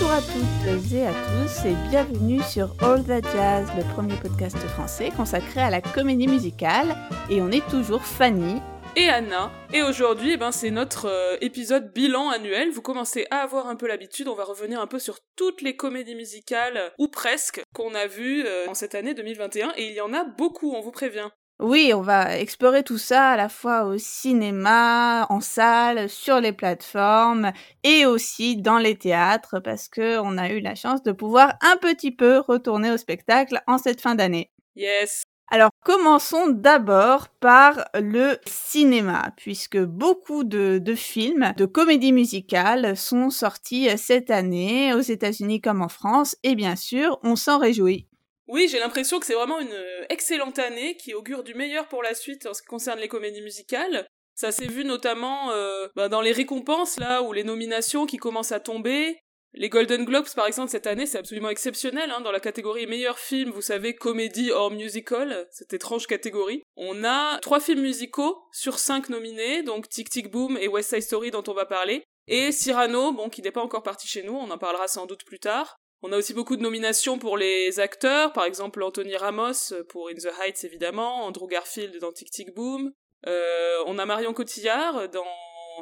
Bonjour à toutes et à tous et bienvenue sur All That Jazz, le premier podcast français consacré à la comédie musicale. Et on est toujours Fanny. Et Anna. Et aujourd'hui, eh ben, c'est notre euh, épisode bilan annuel. Vous commencez à avoir un peu l'habitude. On va revenir un peu sur toutes les comédies musicales, ou presque, qu'on a vues euh, en cette année 2021. Et il y en a beaucoup, on vous prévient. Oui, on va explorer tout ça à la fois au cinéma, en salle, sur les plateformes et aussi dans les théâtres parce que on a eu la chance de pouvoir un petit peu retourner au spectacle en cette fin d'année. Yes. Alors commençons d'abord par le cinéma, puisque beaucoup de, de, films de comédie musicale sont sortis cette année aux États-Unis comme en France, et bien sûr, on s'en réjouit. Oui, j'ai l'impression que c'est vraiment une euh, excellente année qui augure du meilleur pour la suite en ce qui concerne les comédies musicales. Ça s'est vu notamment euh, bah, dans les récompenses là ou les nominations qui commencent à tomber. Les Golden Globes par exemple cette année c'est absolument exceptionnel hein, dans la catégorie meilleur film, vous savez comédie hors musical, cette étrange catégorie. On a trois films musicaux sur cinq nominés, donc Tic Tic Boom et West Side Story dont on va parler, et Cyrano, bon qui n'est pas encore parti chez nous, on en parlera sans doute plus tard. On a aussi beaucoup de nominations pour les acteurs, par exemple Anthony Ramos pour In the Heights évidemment, Andrew Garfield dans Tic Tic Boom. Euh, on a Marion Cotillard dans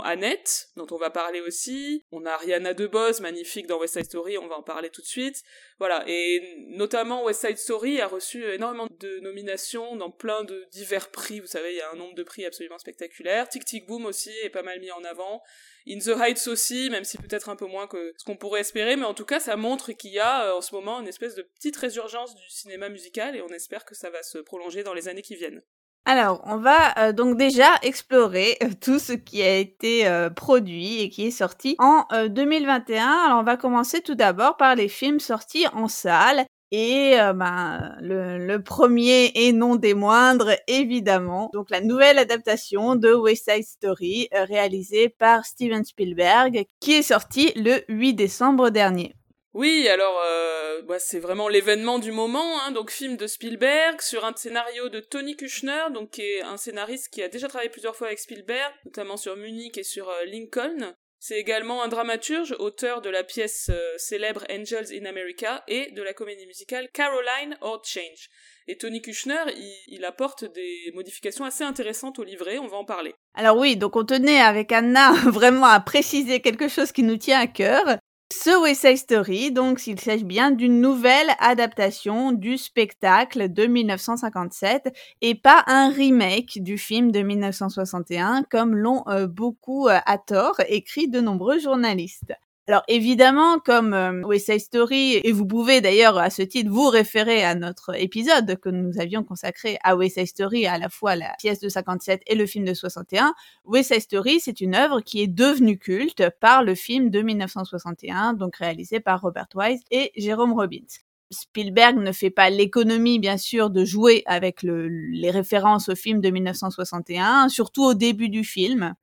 Annette, dont on va parler aussi. On a Ariana DeBose, magnifique dans West Side Story, on va en parler tout de suite. Voilà, et notamment West Side Story a reçu énormément de nominations dans plein de divers prix. Vous savez, il y a un nombre de prix absolument spectaculaire. Tic Tic Boom aussi est pas mal mis en avant. In the Heights aussi, même si peut-être un peu moins que ce qu'on pourrait espérer, mais en tout cas, ça montre qu'il y a euh, en ce moment une espèce de petite résurgence du cinéma musical et on espère que ça va se prolonger dans les années qui viennent. Alors, on va euh, donc déjà explorer euh, tout ce qui a été produit et qui est sorti en 2021. Alors, on va commencer tout d'abord par les films sortis en salle. Et euh, ben, le, premier et non des moindres, évidemment, donc la nouvelle adaptation de West Side Story euh, réalisée par Steven Spielberg, qui est sortie le 8 décembre dernier. Oui, alors euh, bah, c'est vraiment l'événement du moment, hein, donc film de Spielberg sur un scénario de Tony Kushner, donc qui est un scénariste qui a déjà travaillé plusieurs fois avec Spielberg, notamment sur Munich et sur Lincoln. C'est également un dramaturge, auteur de la pièce euh, célèbre Angels in America et de la comédie musicale Caroline or Change. Et Tony Kushner, il, apporte des modifications assez intéressantes au livret, on va en parler. Alors oui, donc on tenait avec Anna vraiment à préciser quelque chose qui nous tient à cœur, ce West Side Story, donc, il s'agit bien d'une nouvelle adaptation du spectacle de 1957 et pas un remake du film de 1961 comme l'ont euh, beaucoup euh, à tort écrit de nombreux journalistes. Alors évidemment, comme euh, West Side Story, et vous pouvez d'ailleurs à ce titre vous référer à notre épisode que nous avions consacré à West Side Story, à la fois la pièce de 57 et le film de 61, West Side Story, c'est une œuvre qui est devenue culte par le film de 1961, donc réalisé par Robert Wise et Jérôme Robbins. Spielberg ne fait pas l'économie, bien sûr, de jouer avec les références au film de 1961, surtout au début du film.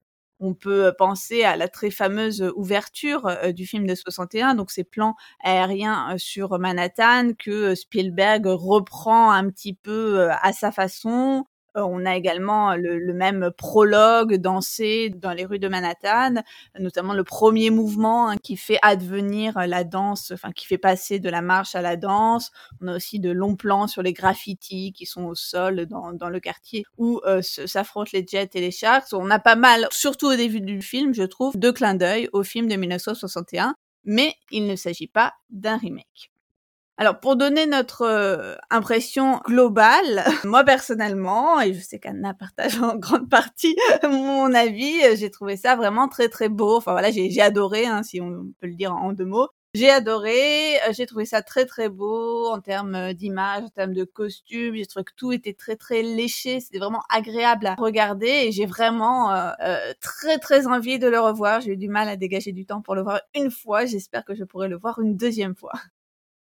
On peut penser à la très fameuse ouverture du film de 61, donc ces plans aériens sur Manhattan que Spielberg reprend un petit peu à sa façon. Euh, on a également le, même prologue dansé dans les rues de Manhattan, notamment le premier mouvement hein, qui fait advenir la danse, enfin qui fait passer de la marche à la danse. On a aussi de longs plans sur les graffitis qui sont au sol dans, dans le quartier où euh, s'affrontent les Jets et les Sharks. On a pas mal, surtout au début du film, je trouve, de clins d'œil au film de 1961, mais il ne s'agit pas d'un remake. Alors pour donner notre euh, impression globale, moi personnellement, et je sais qu'Anna partage en grande partie mon avis, euh, j'ai trouvé ça vraiment très très beau. Enfin voilà, j'ai adoré, hein, si on peut le dire en deux mots. J'ai adoré, euh, j'ai trouvé ça très très beau en termes d'image, en termes de costumes. J'ai trouvé que tout était très très léché, c'était vraiment agréable à regarder et j'ai vraiment très très envie de le revoir. J'ai eu du mal à dégager du temps pour le voir une fois. J'espère que je pourrai le voir une deuxième fois.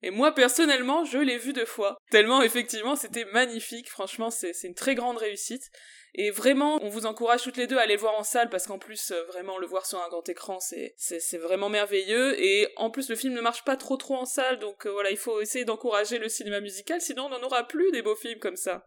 Et moi, personnellement, je l'ai vu deux fois. Tellement, effectivement, c'était magnifique. Franchement, c'est une très grande réussite. Et vraiment, on vous encourage toutes les deux à aller le voir en salle parce qu'en plus, euh, vraiment, le voir sur un grand écran, c'est c'est vraiment merveilleux. Et en plus, le film ne marche pas trop trop en salle, donc euh, voilà, il faut essayer d'encourager le cinéma musical, sinon on n'en aura plus des beaux films comme ça.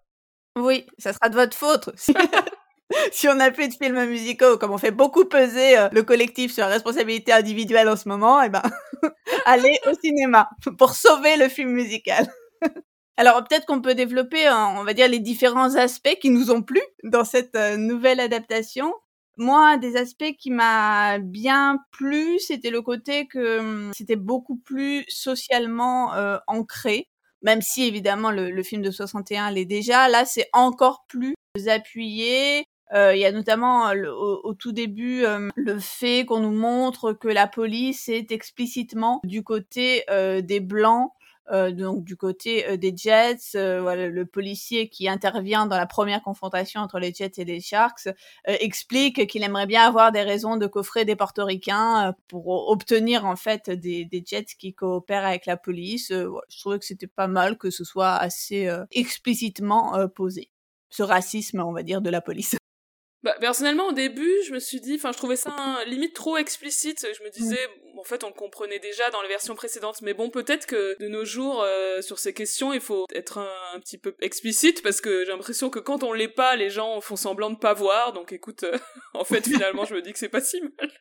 Oui, ça sera de votre faute. si on a plus de films musicaux, comme on fait beaucoup peser euh, le collectif sur la responsabilité individuelle en ce moment, et eh ben aller au cinéma pour sauver le film musical. Alors peut-être qu'on peut développer, on va dire, les différents aspects qui nous ont plu dans cette euh, nouvelle adaptation. Moi, des aspects qui m'a bien plu, c'était le côté que hum, c'était beaucoup plus socialement euh, ancré, même si évidemment le film de 61 l'est déjà. Là, c'est encore plus appuyé. Euh, il y a notamment au, au, tout début le fait qu'on nous montre que la police est explicitement du côté des blancs euh, donc du côté euh, des Jets, euh, voilà, le policier qui intervient dans la première confrontation entre les Jets et les Sharks explique qu'il aimerait bien avoir des raisons de coffrer des Portoricains pour obtenir en fait des, des, Jets qui coopèrent avec la police. je trouvais que c'était pas mal que ce soit assez explicitement posé. Ce racisme, on va dire, de la police. Bah, personnellement, au début, je me suis dit, enfin, je trouvais ça limite trop explicite. Je me disais, en fait, on le comprenait déjà dans les versions précédentes. Mais bon, peut-être que de nos jours, euh, sur ces questions, il faut être un, petit peu explicite parce que j'ai l'impression que quand on l'est pas, les gens font semblant de pas voir. Donc, écoute, euh, en fait, finalement, je me dis que c'est pas si mal.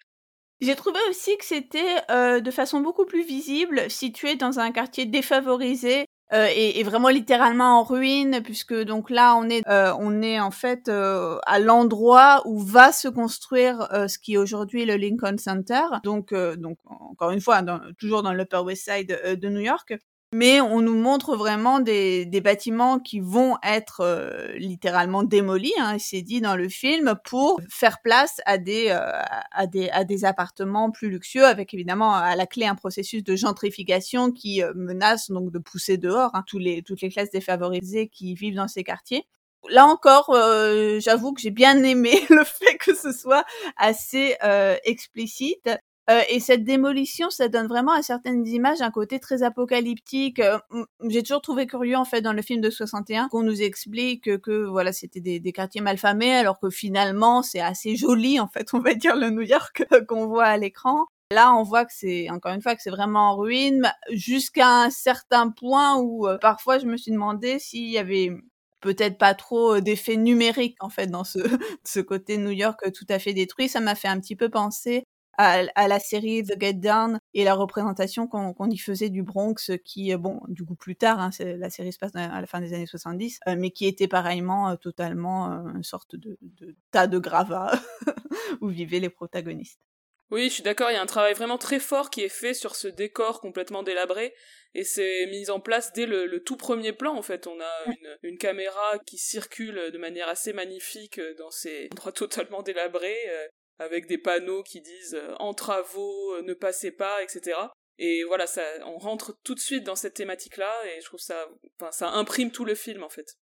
J'ai trouvé aussi que c'était euh, de façon beaucoup plus visible, situé dans un quartier défavorisé, euh, et, vraiment littéralement en ruine puisque donc là on est euh, on est en fait euh, à l'endroit où va se construire ce qui est aujourd'hui le Lincoln Center. Donc donc encore une fois toujours dans l'Upper West Side de New York mais on nous montre vraiment des, des bâtiments qui vont être euh, littéralement démolis, hein, c'est dit dans le film, pour faire place à des, euh, à des, à des appartements plus luxueux, avec évidemment à la clé un processus de gentrification qui euh, menace donc de pousser dehors hein, tous les, toutes les classes défavorisées qui vivent dans ces quartiers là encore, j'avoue que j'ai bien aimé le fait que ce soit assez euh, explicite. Euh, et cette démolition, ça donne vraiment à certaines images un côté très apocalyptique. Euh, j'ai toujours trouvé curieux en fait dans le film de 61 qu'on nous explique que, voilà c'était des, des, quartiers malfamés, alors que finalement c'est assez joli en fait, on va dire le New York qu'on voit à l'écran. Là, on voit que c'est encore une fois que c'est vraiment en ruine, jusqu'à un certain point où euh, parfois je me suis demandé s'il y avait peut-être pas trop d'effet numérique en fait dans ce, ce côté New York tout à fait détruit. Ça m'a fait un petit peu penser à, la série The Get Down et la représentation qu'on y faisait du Bronx, qui, bon, du coup plus tard, hein, la série se passe à la fin des années 70, euh, mais qui était pareillement euh, totalement euh, une sorte de, de, tas de gravats où vivaient les protagonistes. Oui, je suis d'accord, il y a un travail vraiment très fort qui est fait sur ce décor complètement délabré, et c'est mis en place dès le, tout premier plan, en fait. On a une, une, caméra qui circule de manière assez magnifique dans ces endroits totalement délabrés, avec des panneaux qui disent euh, en travaux, euh, ne passez pas, etc. Et voilà, ça, on rentre tout de suite dans cette thématique-là, et je trouve ça, enfin, ça imprime tout le film en fait.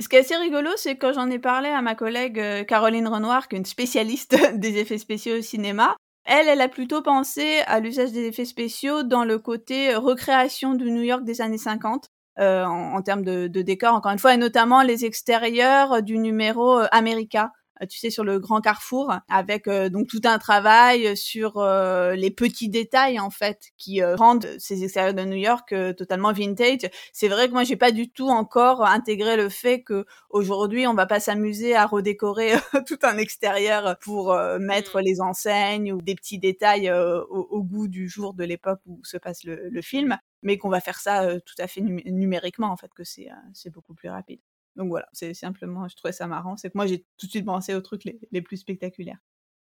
Ce qui est assez rigolo, c'est quand j'en ai parlé à ma collègue euh, Caroline Renoir, qui est une spécialiste des effets spéciaux au cinéma, elle, elle a plutôt pensé à l'usage des effets spéciaux dans le côté recréation du New York des années 50. Euh, en, termes de, de décor, encore une fois, et notamment les extérieurs du numéro America, tu sais, sur le grand carrefour, avec euh, donc tout un travail sur euh, les petits détails en fait qui rendent ces extérieurs de New York totalement vintage. C'est vrai que moi j'ai pas du tout encore intégré le fait que aujourd'hui on va pas s'amuser à redécorer tout un extérieur pour mettre mm. les enseignes ou des petits détails au, goût du jour de l'époque où se passe le, le film, mais qu'on va faire ça tout à fait numériquement en fait que c'est c'est beaucoup plus rapide. Donc voilà, c'est simplement, je trouvais ça marrant. C'est que moi, j'ai tout de suite pensé aux trucs les, plus spectaculaires.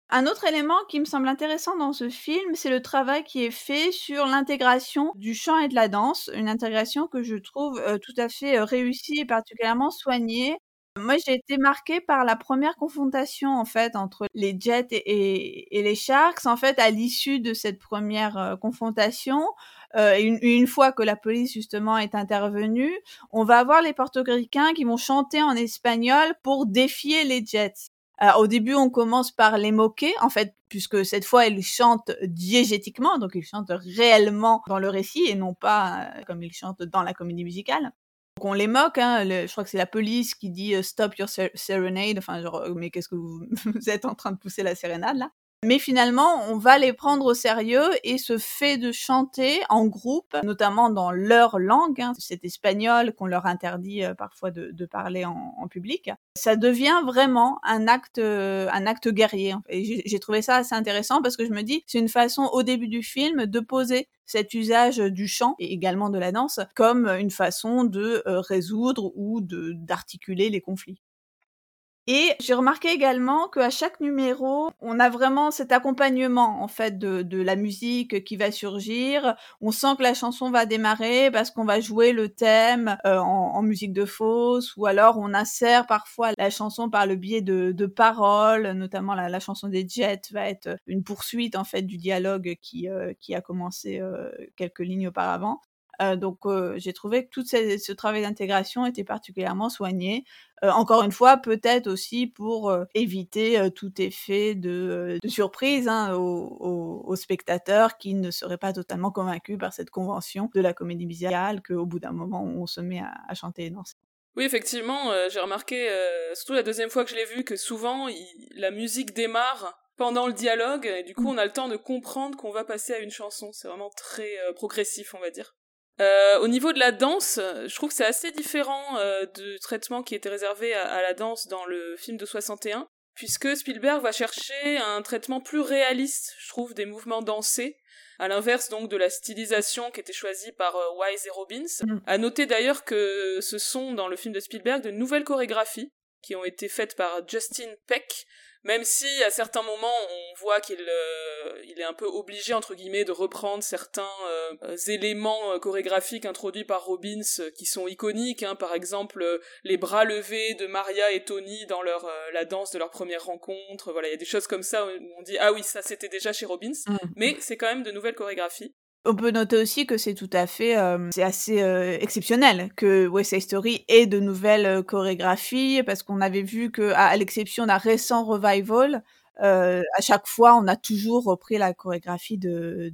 Un autre élément qui me semble intéressant dans ce film, c'est le travail qui est fait sur l'intégration du chant et de la danse, une intégration que je trouve euh, tout à fait euh, réussie et particulièrement soignée. Moi, j'ai été marquée par la première confrontation en fait entre les Jets et, les Sharks. En fait, à l'issue de cette première euh, confrontation, euh, une, fois que la police justement est intervenue, on va avoir les portoricains qui vont chanter en espagnol pour défier les Jets. au début, on commence par les moquer, en fait, puisque cette fois, ils chantent diégétiquement, donc ils chantent réellement dans le récit et non pas euh, comme ils chantent dans la comédie musicale. Donc on les moque, hein, je crois que c'est la police qui dit euh, Stop your serenade, enfin genre, mais qu'est-ce que vous, vous êtes en train de pousser la sérénade là mais finalement, on va les prendre au sérieux et ce fait de chanter en groupe, notamment dans leur langue, hein, c'est espagnol qu'on leur interdit euh, parfois de, parler en, public, ça devient vraiment un acte, euh, un acte guerrier. Et j'ai trouvé ça assez intéressant parce que je me dis, c'est une façon au début du film de poser cet usage du chant et également de la danse comme une façon de euh, résoudre ou d'articuler les conflits. Et j'ai remarqué également qu'à chaque numéro, on a vraiment cet accompagnement en fait de, de, la musique qui va surgir. On sent que la chanson va démarrer parce qu'on va jouer le thème euh, en, en, musique de fausse, ou alors on insère parfois la chanson par le biais de, de paroles, notamment la, la, chanson des Jets va être une poursuite en fait du dialogue qui, euh, qui a commencé euh, quelques lignes auparavant. Euh, donc euh, j'ai trouvé que tout ce, ce travail d'intégration était particulièrement soigné. Euh, encore une fois, peut-être aussi pour éviter tout effet de, de surprise hein, aux, aux, aux, spectateurs qui ne seraient pas totalement convaincus par cette convention de la comédie musicale qu'au bout d'un moment on se met à, à chanter et danser. Oui, effectivement, euh, j'ai remarqué, euh, surtout la deuxième fois que je l'ai vu, que souvent il, la musique démarre pendant le dialogue, et du coup on a le temps de comprendre qu'on va passer à une chanson. C'est vraiment très euh, progressif, on va dire. Euh, au niveau de la danse, je trouve que c'est assez différent euh, du traitement qui était réservé à, à, la danse dans le film de 61, puisque Spielberg va chercher un traitement plus réaliste, je trouve, des mouvements dansés, à l'inverse donc de la stylisation qui était choisie par euh, Wise et Robbins. Mm. À noter d'ailleurs que ce sont dans le film de Spielberg de nouvelles chorégraphies qui ont été faites par Justin Peck, même si à certains moments on voit qu'il euh, il est un peu obligé entre guillemets de reprendre certains euh, éléments euh, chorégraphiques introduits par Robbins qui sont iconiques hein, par exemple les bras levés de Maria et Tony dans leur euh, la danse de leur première rencontre voilà il y a des choses comme ça où on dit ah oui ça c'était déjà chez Robbins. Mmh. mais c'est quand même de nouvelles chorégraphies on peut noter aussi que c'est tout à fait, euh, c'est assez euh, exceptionnel que West Side Story ait de nouvelles euh, chorégraphies, parce qu'on avait vu que, à, l'exception d'un récent revival, à chaque fois, on a toujours repris la chorégraphie de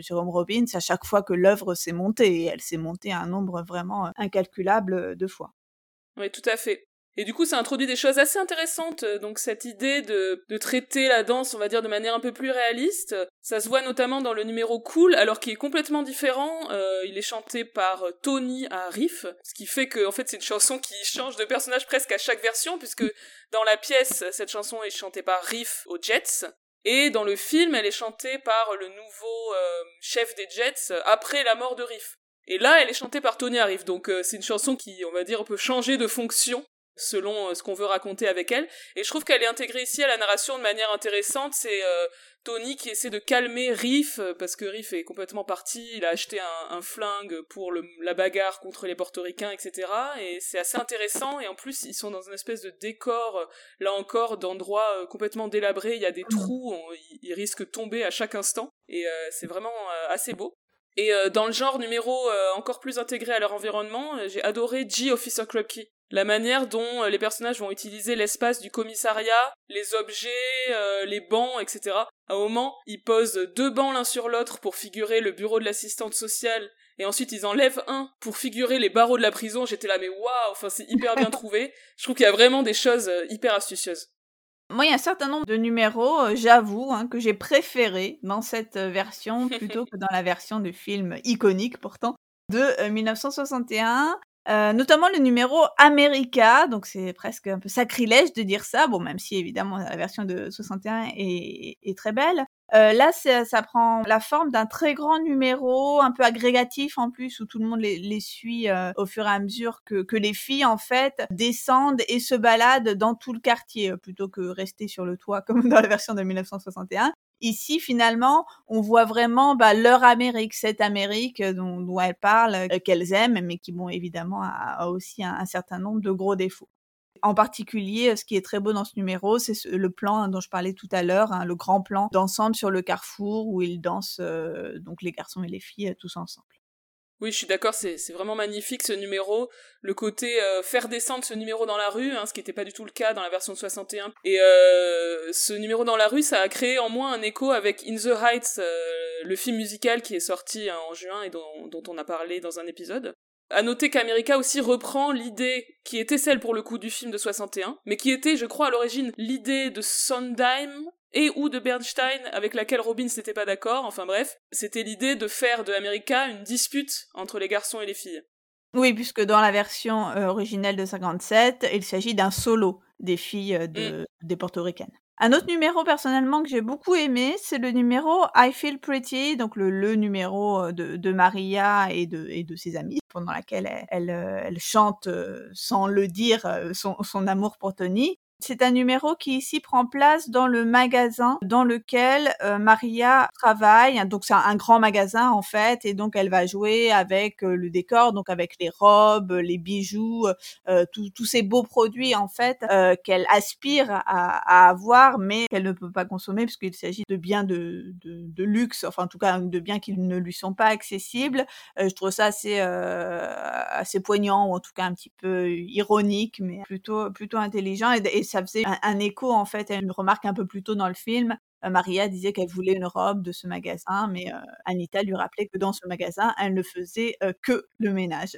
Jérôme Robbins à chaque fois que l'œuvre s'est montée, et elle s'est montée un nombre vraiment incalculable de fois. Oui, tout à fait. Et du coup, ça introduit des choses assez intéressantes. Donc cette idée de, de traiter la danse, on va dire, de manière un peu plus réaliste, ça se voit notamment dans le numéro Cool, alors qu'il est complètement différent. Euh, il est chanté par Tony à riff, ce qui fait que en fait c'est une chanson qui change de personnage presque à chaque version, puisque dans la pièce, cette chanson est chantée par Riff aux Jets. Et dans le film, elle est chantée par le nouveau euh, chef des Jets après la mort de Riff. Et là, elle est chantée par Tony Riff, donc euh, c'est une chanson qui, on va dire, peut changer de fonction selon euh, ce qu'on veut raconter avec elle. Et je trouve qu'elle est intégrée ici à la narration de manière intéressante. C'est euh, Tony qui essaie de calmer Riff, euh, parce que Riff est complètement parti, il a acheté un, flingue pour la bagarre contre les portoricains, etc. Et c'est assez intéressant, et en plus ils sont dans une espèce de décor, là encore, d'endroits complètement délabrés, il y a des trous, ils, risquent de tomber à chaque instant, et c'est vraiment assez beau. Et dans le genre numéro encore plus intégré à leur environnement, j'ai adoré G Officer Krupke. La manière dont les personnages vont utiliser l'espace du commissariat, les objets, les bancs, etc. À un moment, ils posent deux bancs l'un sur l'autre pour figurer le bureau de l'assistante sociale, et ensuite ils enlèvent un pour figurer les barreaux de la prison. J'étais là, mais waouh, enfin c'est hyper bien trouvé. Je trouve qu'il y a vraiment des choses hyper astucieuses. Moi, il y a un certain nombre de numéros, euh, j'avoue, hein, que j'ai préférés dans cette euh, version plutôt que dans la version de film iconique pourtant de euh, 1961. Euh, notamment le numéro America, donc c'est presque un peu sacrilège de dire ça, bon même si évidemment la version de 61 est, est très belle. Euh, là, ça prend la forme d'un très grand numéro, un peu agrégatif en plus, où tout le monde les, suit au fur et à mesure que, que, les filles, en fait, descendent et se baladent dans tout le quartier, plutôt que rester sur le toit comme dans la version de 1961. Ici, finalement, on voit vraiment bah, leur Amérique, cette Amérique dont, dont elles parlent, euh, qu'elles aiment, mais qui, bon, évidemment, a, aussi un, certain nombre de gros défauts. En particulier, ce qui est très beau dans ce numéro, c'est le plan hein, dont je parlais tout à l'heure, hein, le grand plan d'ensemble sur le carrefour où ils dansent, euh, donc les garçons et les filles, tous ensemble. Oui, je suis d'accord, c'est vraiment magnifique ce numéro. Le côté euh, faire descendre ce numéro dans la rue, hein, ce qui n'était pas du tout le cas dans la version de 61. Et euh, ce numéro dans la rue, ça a créé en moi un écho avec In the Heights, euh, le film musical qui est sorti en juin et dont, dont on a parlé dans un épisode. À noter qu'America aussi reprend l'idée qui était celle pour le coup du film de 61, mais qui était, je crois, à l'origine l'idée de Sondheim, et ou de Bernstein avec laquelle Robin n'était pas d'accord. Enfin bref, c'était l'idée de faire de America une dispute entre les garçons et les filles. Oui, puisque dans la version euh, originelle de 57, il s'agit d'un solo des filles euh, de, mm. des portoricaines. Un autre numéro personnellement que j'ai beaucoup aimé, c'est le numéro I Feel Pretty, donc le, le numéro euh, de, de, Maria et de, et de ses amis, pendant laquelle elle, elle, elle chante sans le dire son, son amour pour Tony. C'est un numéro qui ici prend place dans le magasin dans lequel euh, Maria travaille. Donc c'est un, grand magasin en fait, et donc elle va jouer avec euh, le décor, donc avec les robes, les bijoux, euh, tous ces beaux produits en fait qu'elle aspire à, à, avoir, mais qu'elle ne peut pas consommer puisqu'il s'agit de biens de, de, de, luxe, enfin en tout cas de biens qui ne lui sont pas accessibles. je trouve ça assez assez poignant ou en tout cas un petit peu ironique, mais plutôt plutôt intelligent ça faisait un, écho en fait à une remarque un peu plus tôt dans le film. Euh, Maria disait qu'elle voulait une robe de ce magasin, mais euh, Anita lui rappelait que dans ce magasin, elle ne faisait euh, que le ménage.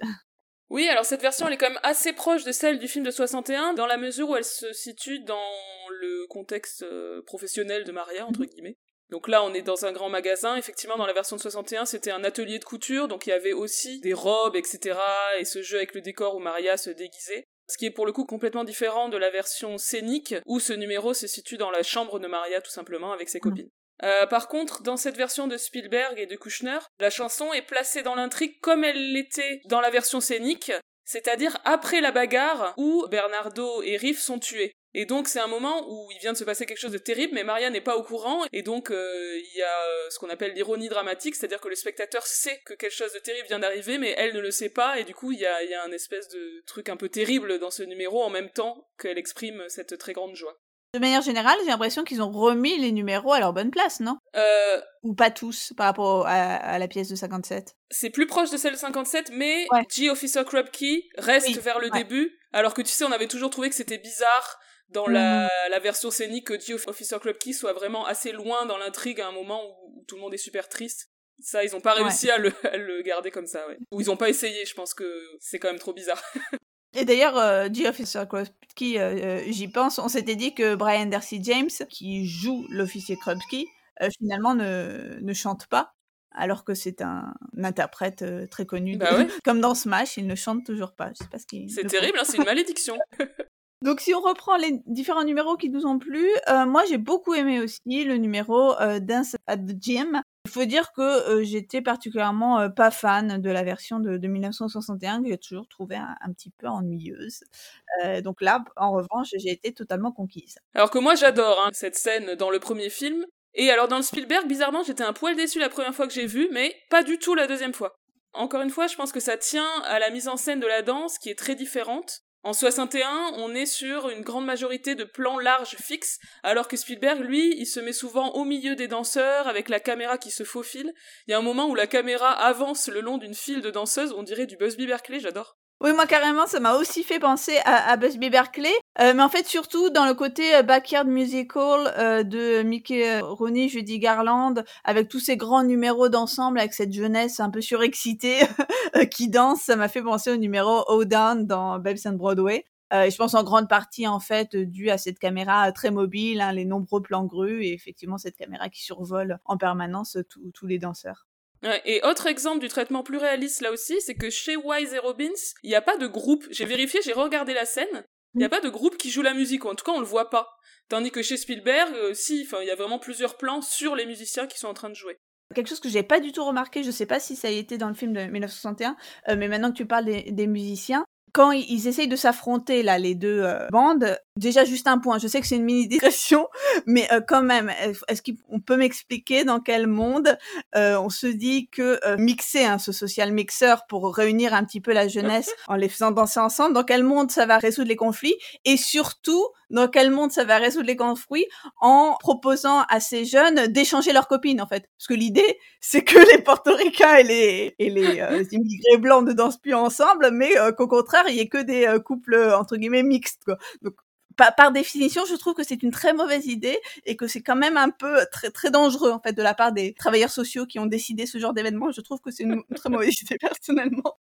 Oui, alors cette version, elle est quand même assez proche de celle du film de 61, dans la mesure où elle se situe dans le contexte professionnel de Maria, entre mmh guillemets. Donc là, on est dans un grand magasin. Effectivement, dans la version de 61, c'était un atelier de couture, donc il y avait aussi des robes, etc. Et ce jeu avec le décor où Maria se déguisait ce qui est pour le coup complètement différent de la version scénique où ce numéro se situe dans la chambre de Maria tout simplement avec ses mm. copines. Euh, par contre, dans cette version de Spielberg et de Kushner, la chanson est placée dans l'intrigue comme elle l'était dans la version scénique, c'est-à-dire après la bagarre où Bernardo et Riff sont tués. Et donc c'est un moment où il vient de se passer quelque chose de terrible, mais Maria n'est pas au courant, et donc euh, il y a euh, ce qu'on appelle l'ironie dramatique, c'est-à-dire que le spectateur sait que quelque chose de terrible vient d'arriver, mais elle ne le sait pas, et du coup il y a, y a un espèce de truc un peu terrible dans ce numéro en même temps qu'elle exprime cette très grande joie. De manière générale, j'ai l'impression qu'ils ont remis les numéros à leur bonne place, non? Euh... Ou pas tous, par rapport à, la pièce de 57 C'est plus proche de celle de 57, mais G. Officer Krupke reste vers le début, alors que tu sais, on avait toujours trouvé que c'était bizarre dans la, mm. la, version scénique que G Officer Club Key soit vraiment assez loin dans l'intrigue à un moment où, tout le monde est super triste. Ça, ils ont pas réussi à, le, à, le, garder comme ça, ouais. Ou ils ont pas essayé, je pense que c'est quand même trop bizarre. Et d'ailleurs, euh, G Officer Krupke, euh, euh, j'y pense, on s'était dit que Brian Darcy James, qui joue l'officier Krupke, euh, finalement ne, ne chante pas alors que c'est un, interprète euh, très connu. Bah ouais. Comme dans Smash, il ne chante toujours pas. Je sais pas ce C'est terrible, hein, c'est une malédiction. Donc si on reprend les différents numéros qui nous ont plu, euh, moi j'ai beaucoup aimé aussi le numéro euh, Dance at the Gym. Il faut dire que euh, j'étais particulièrement euh, pas fan de la version de, de 1961 que j'ai toujours trouvé un, petit peu ennuyeuse. Euh, donc là, en revanche, j'ai été totalement conquise. Alors que moi j'adore hein, cette scène dans le premier film. Et alors dans le Spielberg, bizarrement, j'étais un poil déçu la première fois que j'ai vu, mais pas du tout la deuxième fois. Encore une fois, je pense que ça tient à la mise en scène de la danse qui est très différente. En 61, on est sur une grande majorité de plans larges fixes, alors que Spielberg, lui, il se met souvent au milieu des danseurs, avec la caméra qui se faufile. Il y a un moment où la caméra avance le long d'une file de danseuses, on dirait du Busby Berkeley, j'adore. Oui, moi carrément, ça m'a aussi fait penser à, à Busby Berkeley, euh, mais en fait surtout dans le côté euh, backyard musical euh, de Mickey Rooney, Judy Garland, avec tous ces grands numéros d'ensemble, avec cette jeunesse un peu surexcitée qui danse, ça m'a fait penser au numéro O Down dans Babes and Broadway. Euh, je pense en grande partie en fait dû à cette caméra très mobile, hein, les nombreux plans grues et effectivement cette caméra qui survole en permanence tous les danseurs et autre exemple du traitement plus réaliste là aussi, c'est que chez Wise et Robbins, il n'y a pas de groupe. J'ai vérifié, j'ai regardé la scène, il n'y a mm. pas de groupe qui joue la musique, ou en tout cas on le voit pas. Tandis que chez Spielberg, euh, si, il y a vraiment plusieurs plans sur les musiciens qui sont en train de jouer. Quelque chose que j'ai pas du tout remarqué, je sais pas si ça a été dans le film de 1961, euh, mais maintenant que tu parles des, des musiciens, quand ils essayent de s'affronter là les deux euh, bandes, déjà juste un point. Je sais que c'est une mini digression, mais euh, quand même, est-ce qu'on peut m'expliquer dans quel monde euh, on se dit que euh, mixer hein, ce social mixer pour réunir un petit peu la jeunesse en les faisant danser ensemble, dans quel monde ça va résoudre les conflits et surtout dans quel monde ça va résoudre les conflits en proposant à ces jeunes d'échanger leurs copines en fait. Parce que l'idée, c'est que les portoricains et les, et les, euh, immigrés blancs ne dansent plus ensemble, mais euh, qu'au contraire, il y ait que des euh, couples entre guillemets mixtes. Quoi. Donc par, par, définition, je trouve que c'est une très mauvaise idée et que c'est quand même un peu très très dangereux en fait de la part des travailleurs sociaux qui ont décidé ce genre d'événement. Je trouve que c'est une très mauvaise idée personnellement.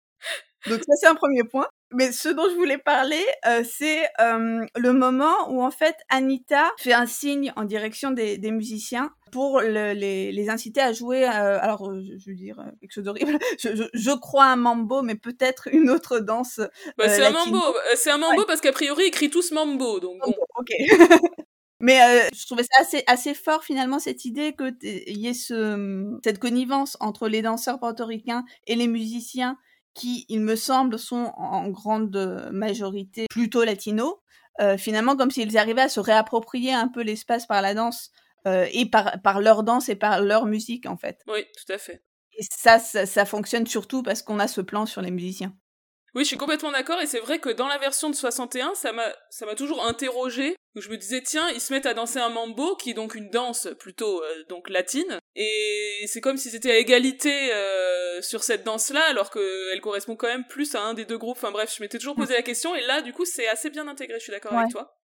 Donc ça c'est un premier point. Mais ce dont je voulais parler, euh, c'est euh, le moment où en fait Anita fait un signe en direction des, des musiciens pour le, les, les, inciter à jouer. Euh, alors, je, je, veux dire quelque chose d'horrible. Je, je, je, crois un mambo, mais peut-être une autre danse. Bah, c'est un mambo. C'est un mambo ouais. parce qu'a priori ils crient tous mambo, donc bon. Ok. Mais euh, je trouvais ça assez, assez fort finalement cette idée que il y ait ce, cette connivence entre les danseurs portoricains et les musiciens qui, il me semble, sont en grande majorité plutôt latinos. Euh, finalement, comme s'ils arrivaient à se réapproprier un peu l'espace par la danse euh, et par, par leur danse et par leur musique en fait. Oui, tout à fait. Et ça, ça, ça fonctionne surtout parce qu'on a ce plan sur les musiciens. Oui, je suis complètement d'accord et c'est vrai que dans la version de 61, ça m'a ça m'a toujours interrogé. Je me disais tiens, ils se mettent à danser un mambo qui est donc une danse plutôt euh, donc latine et c'est comme s'ils étaient à égalité euh, sur cette danse-là alors qu'elle correspond quand même plus à un des deux groupes. Enfin bref, je m'étais toujours posé la question et là du coup, c'est assez bien intégré, je suis d'accord ouais. avec toi.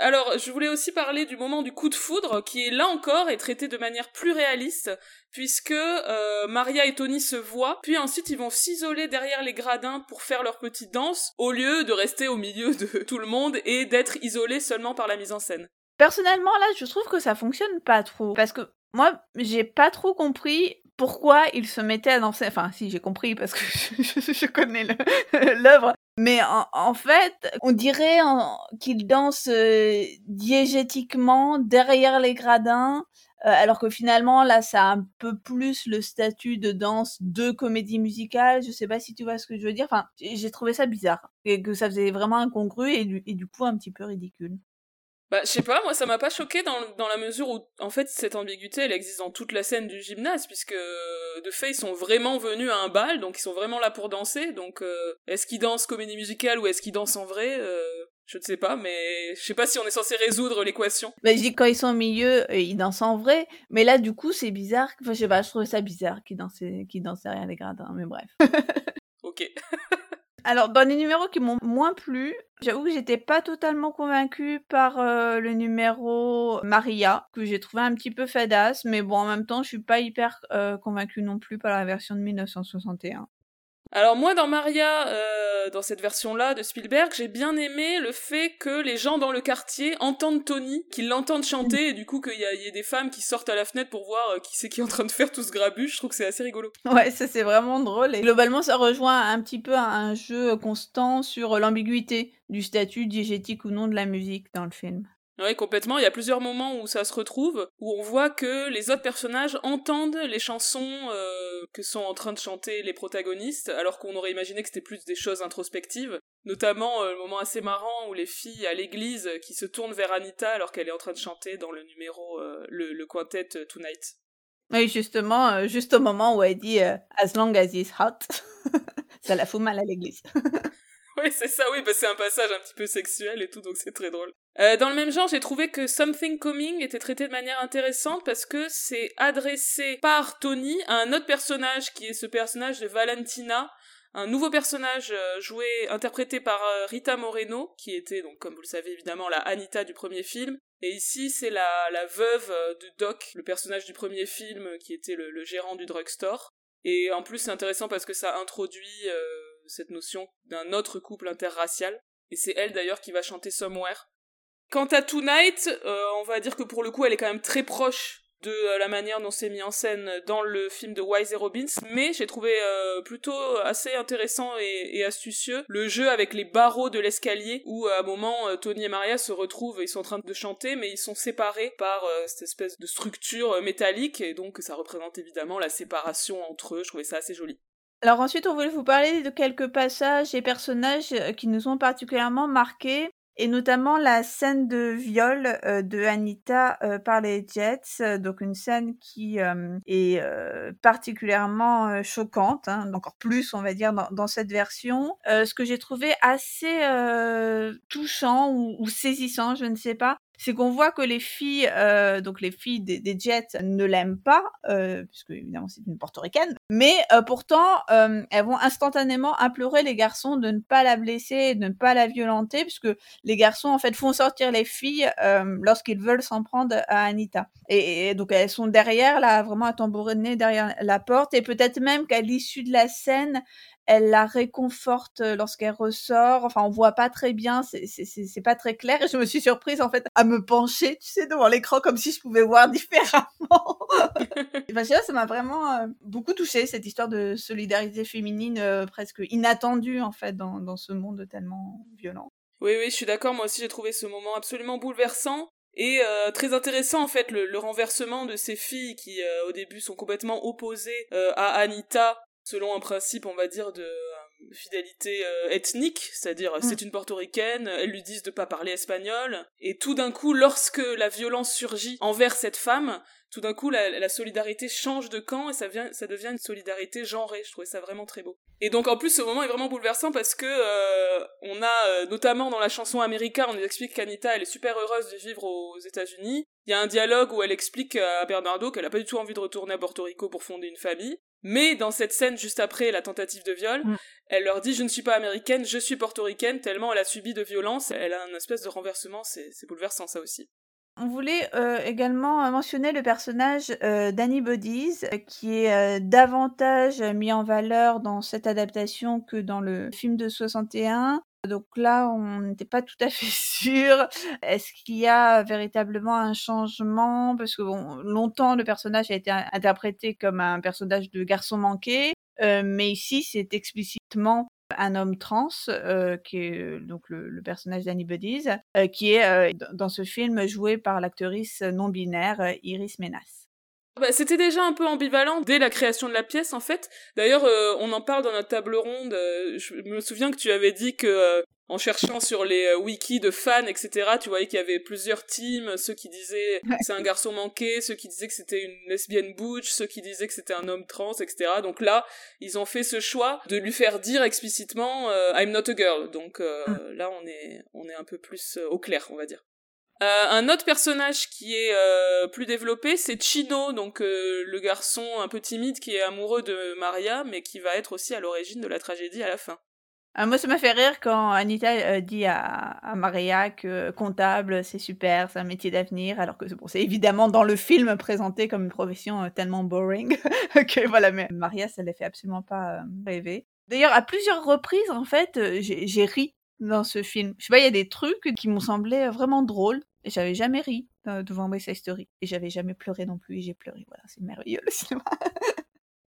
Alors, je voulais aussi parler du moment du coup de foudre, qui est là encore est traité de manière plus réaliste, puisque euh, Maria et Tony se voient, puis ensuite ils vont s'isoler derrière les gradins pour faire leur petite danse, au lieu de rester au milieu de tout le monde et d'être isolés seulement par la mise en scène. Personnellement, là, je trouve que ça fonctionne pas trop, parce que moi, j'ai pas trop compris pourquoi ils se mettaient à danser. Enfin, si, j'ai compris parce que je, connais l'œuvre. Mais en, fait, on dirait qu'ils dansent euh, diégétiquement derrière les gradins, euh, alors que finalement, là, ça a un peu plus le statut de danse de comédie musicale. Je sais pas si tu vois ce que je veux dire. Enfin, j'ai trouvé ça bizarre et que ça faisait vraiment incongru et et du coup un petit peu ridicule. Bah, je sais pas, moi ça m'a pas choqué dans, dans la mesure où, en fait, cette ambiguïté elle existe dans toute la scène du gymnase, puisque de fait ils sont vraiment venus à un bal, donc ils sont vraiment là pour danser, donc euh, est-ce qu'ils dansent comédie musicale ou est-ce qu'ils dansent en vrai euh, Je ne sais pas, mais je sais pas si on est censé résoudre l'équation. Bah, je dis quand ils sont au milieu, ils dansent en vrai, mais là du coup c'est bizarre, enfin je sais pas, je trouvais ça bizarre qu'ils dansent, qu'ils dansent derrière les gradins, mais bref. ok. Alors, dans les numéros qui m'ont moins plu, j'avoue que j'étais pas totalement convaincue par euh, le numéro Maria, que j'ai trouvé un petit peu fadasse, mais bon, en même temps, je suis pas hyper euh, convaincue non plus par la version de 1961. Alors moi dans Maria, euh, dans cette version-là de Spielberg, j'ai bien aimé le fait que les gens dans le quartier entendent Tony, qu'ils l'entendent chanter, et du coup qu'il y, y, ait des femmes qui sortent à la fenêtre pour voir euh, qui c'est qui est en train de faire tout ce grabuge. Je trouve que c'est assez rigolo. Ouais, ça c'est vraiment drôle. Et globalement, ça rejoint un petit peu un jeu constant sur l'ambiguïté du statut diégétique ou non de la musique dans le film. Oui, complètement. Il y a plusieurs moments où ça se retrouve, où on voit que les autres personnages entendent les chansons euh, que sont en train de chanter les protagonistes, alors qu'on aurait imaginé que c'était plus des choses introspectives. Notamment euh, le moment assez marrant où les filles à l'église qui se tournent vers Anita alors qu'elle est en train de chanter dans le numéro, euh, le, le quintet Tonight. Oui, justement, juste au moment où elle dit As long as it's hot, ça la fout mal à l'église. oui, c'est ça, oui, parce que c'est un passage un petit peu sexuel et tout, donc c'est très drôle. Euh, dans le même genre, j'ai trouvé que Something Coming était traité de manière intéressante parce que c'est adressé par Tony à un autre personnage qui est ce personnage de Valentina, un nouveau personnage euh, joué, interprété par euh, Rita Moreno, qui était donc, comme vous le savez évidemment, la Anita du premier film. Et ici, c'est la, la veuve de Doc, le personnage du premier film, qui était le, gérant du drugstore. Et en plus, c'est intéressant parce que ça introduit cette notion d'un autre couple interracial. Et c'est elle d'ailleurs qui va chanter Somewhere. Quant à Tonight, euh, on va dire que pour le coup, elle est quand même très proche de euh, la manière dont c'est mis en scène dans le film de Wise et Robbins, mais j'ai trouvé euh, plutôt assez intéressant et, astucieux le jeu avec les barreaux de l'escalier où à un moment Tony et Maria se retrouvent et ils sont en train de chanter mais ils sont séparés par cette espèce de structure métallique et donc ça représente évidemment la séparation entre eux, je trouvais ça assez joli. Alors ensuite, on voulait vous parler de quelques passages et personnages qui nous ont particulièrement marqués et notamment la scène de viol euh, de Anita euh, par les Jets, euh, donc une scène qui est particulièrement choquante, hein, encore plus on va dire dans, cette version. ce que j'ai trouvé assez touchant ou, ou, saisissant, je ne sais pas, c'est qu'on voit que les filles, euh, donc les filles des, des Jets, ne l'aiment pas, euh, puisque évidemment c'est une portoricaine, mais euh, pourtant euh, elles vont instantanément implorer les garçons de ne pas la blesser, de ne pas la violenter, puisque les garçons en fait font sortir les filles euh, lorsqu'ils veulent s'en prendre à Anita. Et, et, donc elles sont derrière, là, vraiment à tambouriner derrière la porte, et peut-être même qu'à l'issue de la scène, elle la réconforte lorsqu'elle ressort. Enfin, on voit pas très bien, c'est pas très clair. Et je me suis surprise en fait à me pencher, tu sais, devant l'écran comme si je pouvais voir différemment. enfin, ça m'a vraiment euh, beaucoup touché cette histoire de solidarité féminine euh, presque inattendue en fait dans, dans ce monde tellement violent. Oui, oui, je suis d'accord. Moi aussi, j'ai trouvé ce moment absolument bouleversant. Et euh, très intéressant en fait le, le, renversement de ces filles qui au début sont complètement opposées à Anita selon un principe, on va dire, de euh, fidélité euh, ethnique, c'est-à-dire mm. c'est une portoricaine, elles lui disent de pas parler espagnol, et tout d'un coup, lorsque la violence surgit envers cette femme, tout d'un coup la, solidarité change de camp et ça, vient, ça devient une solidarité genrée. Je trouvais ça vraiment très beau. Et donc en plus ce moment est vraiment bouleversant parce que euh, on a notamment dans la chanson America, on nous explique qu'Anita elle est super heureuse de vivre aux États-Unis. Il y a un dialogue où elle explique à Bernardo qu'elle a pas du tout envie de retourner à Porto Rico pour fonder une famille. Mais dans cette scène juste après la tentative de viol, mm. elle leur dit je ne suis pas américaine, je suis portoricaine, tellement elle a subi de violence, elle a un espèce de renversement, c'est bouleversant ça aussi. On voulait euh, également mentionner le personnage euh, d'Annie Bodies, qui est euh, davantage mis en valeur dans cette adaptation que dans le film de 61. Donc là, on n'était pas tout à fait sûr. Est-ce qu'il y a véritablement un changement? Parce que longtemps, le personnage a été interprété comme un personnage de garçon manqué, euh, mais ici, c'est explicitement un homme trans, euh, qui est donc le, personnage d'Annie Buddies, euh, qui est dans ce film joué par l'actrice non binaire Iris Menas. Bah, c'était déjà un peu ambivalent dès la création de la pièce en fait. D'ailleurs, euh, on en parle dans notre table ronde. Euh, je me souviens que tu avais dit que euh, en cherchant sur les wikis de fans, etc., tu voyais qu'il y avait plusieurs teams, ceux qui disaient c'est un garçon manqué, ceux qui disaient que c'était une lesbienne butch, ceux qui disaient que c'était un homme trans, etc. Donc là, ils ont fait ce choix de lui faire dire explicitement I'm not a girl. Donc mm. là, on est on est un peu plus au clair, on va dire. Euh, un autre personnage qui est euh, plus développé, c'est Chino, donc euh, le garçon un peu timide qui est amoureux de Maria, mais qui va être aussi à l'origine de la tragédie à la fin. Ah, moi, ça m'a fait rire quand Anita dit à, Maria que comptable, c'est super, c'est un métier d'avenir, alors que c'est évidemment dans le film présenté comme une profession tellement boring que voilà, mais Maria, ça ne fait absolument pas rêver. D'ailleurs, à plusieurs reprises, en fait, j'ai ri dans ce film. Je sais pas, il y a des trucs qui m'ont semblé vraiment drôles. Et j'avais jamais ri euh, devant West Side Story. Et j'avais jamais pleuré non plus. Et j'ai pleuré. Voilà, c'est merveilleux le cinéma.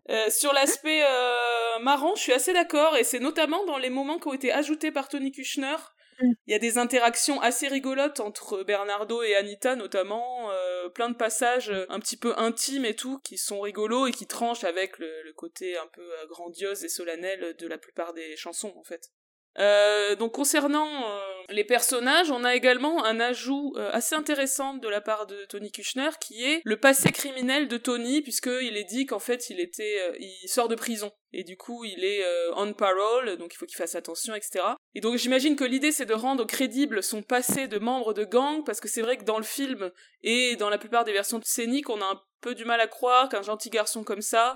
Euh, sur l'aspect euh, marrant, je suis assez d'accord, et c'est notamment dans les moments qui ont été ajoutés par Tony Kushner. Mm. Il y a des interactions assez rigolotes entre Bernardo et Anita, notamment, plein de passages un petit peu intimes et tout, qui sont rigolos et qui tranchent avec le côté un peu grandiose et solennel de la plupart des chansons, en fait. Euh, donc concernant euh, les personnages, on a également un ajout euh, assez intéressant de la part de Tony Kushner qui est le passé criminel de Tony puisqu'il est dit qu'en fait il était il sort de prison et du coup il est on parole donc il faut qu'il fasse attention etc. Et donc j'imagine que l'idée c'est de rendre crédible son passé de membre de gang parce que c'est vrai que dans le film et dans la plupart des versions scéniques on a un peu du mal à croire qu'un gentil garçon comme ça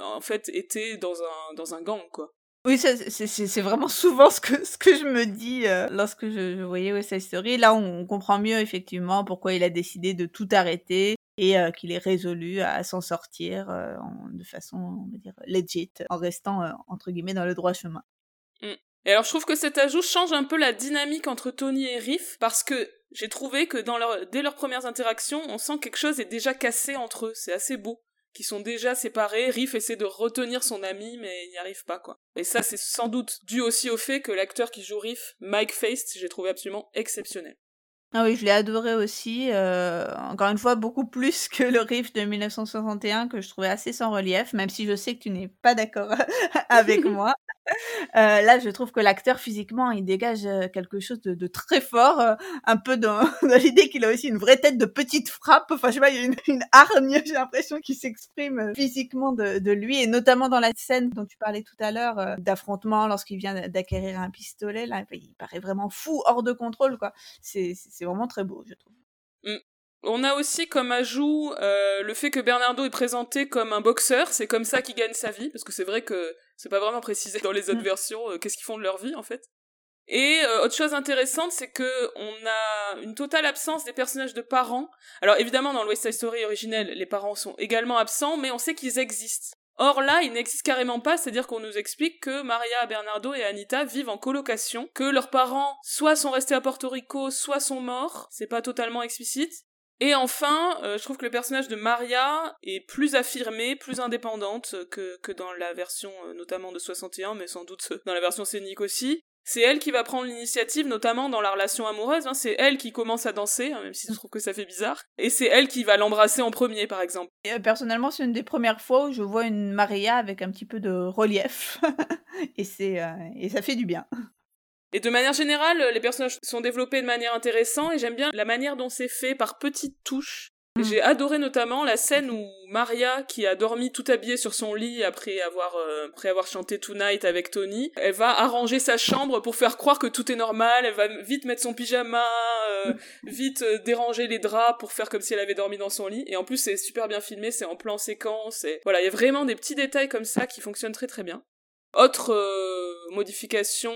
en fait était dans un dans un gang quoi. Oui, c'est vraiment souvent ce que, que je me dis euh, lorsque je, voyais West Side Story. Là, on comprend mieux effectivement pourquoi il a décidé de tout arrêter et euh, qu'il est résolu à s'en sortir euh, de façon, on va dire, legit, en restant, entre guillemets, dans le droit chemin. Mm. Et alors, je trouve que cet ajout change un peu la dynamique entre Tony et Riff, parce que j'ai trouvé que dès leurs premières interactions, on sent quelque chose est déjà cassé entre eux. C'est assez beau qui sont déjà séparés. Riff essaie de retenir son ami, mais il n'y arrive pas, quoi. Et ça, c'est sans doute dû aussi au fait que l'acteur qui joue Riff, Mike Feist, j'ai trouvé absolument exceptionnel. Ah oui, je l'ai adoré aussi. Euh, encore une fois, beaucoup plus que le riff de 1961 que je trouvais assez sans relief, même si je sais que tu n'es pas d'accord avec moi. Euh, là, je trouve que l'acteur physiquement, il dégage euh, quelque chose de, très fort, euh, un peu dans, l'idée qu'il a aussi une vraie tête de petite frappe. Enfin, je sais pas, il y a une, hargne, j'ai l'impression, qui s'exprime physiquement de, lui, et notamment dans la scène dont tu parlais tout à l'heure d'affrontement lorsqu'il vient d'acquérir un pistolet. Là, il paraît vraiment fou, hors de contrôle, quoi. C'est vraiment très beau, je trouve. Mmh. On a aussi comme ajout euh, le fait que Bernardo est présenté comme un boxeur, c'est comme ça qu'il gagne sa vie, parce que c'est vrai que c'est pas vraiment précisé dans les autres mm. versions euh, qu'est-ce qu'ils font de leur vie en fait. Et euh, autre chose intéressante, c'est que on a une totale absence des personnages de parents. Alors évidemment, dans le West Side Story originel, les parents sont également absents, mais on sait qu'ils existent. Or là, il n'existe carrément pas, c'est-à-dire qu'on nous explique que Maria, Bernardo et Anita vivent en colocation, que leurs parents soit sont restés à Porto Rico, soit sont morts, c'est pas totalement explicite. Et enfin, euh, je trouve que le personnage de Maria est plus affirmé, plus indépendante que, que dans la version euh, notamment de 61, mais sans doute dans la version scénique aussi. C'est elle qui va prendre l'initiative, notamment dans la relation amoureuse. Hein. C'est elle qui commence à danser, hein, même si je trouve que ça fait bizarre. Et c'est elle qui va l'embrasser en premier, par exemple. Euh, personnellement, c'est une des premières fois où je vois une Maria avec un petit peu de relief. et, c'est, euh, et ça fait du bien. Et de manière générale, les personnages sont développés de manière intéressante et j'aime bien la manière dont c'est fait par petites touches. Mm. J'ai adoré notamment la scène où Maria, qui a dormi tout habillée sur son lit après avoir euh, après avoir chanté Tonight avec Tony, elle va arranger sa chambre pour faire croire que tout est normal. Elle va vite mettre son pyjama, euh, vite euh, déranger les draps pour faire comme si elle avait dormi dans son lit. Et en plus, c'est super bien filmé, c'est en plan séquence. Et voilà, il y a vraiment des petits détails comme ça qui fonctionnent très très bien. Autre modification,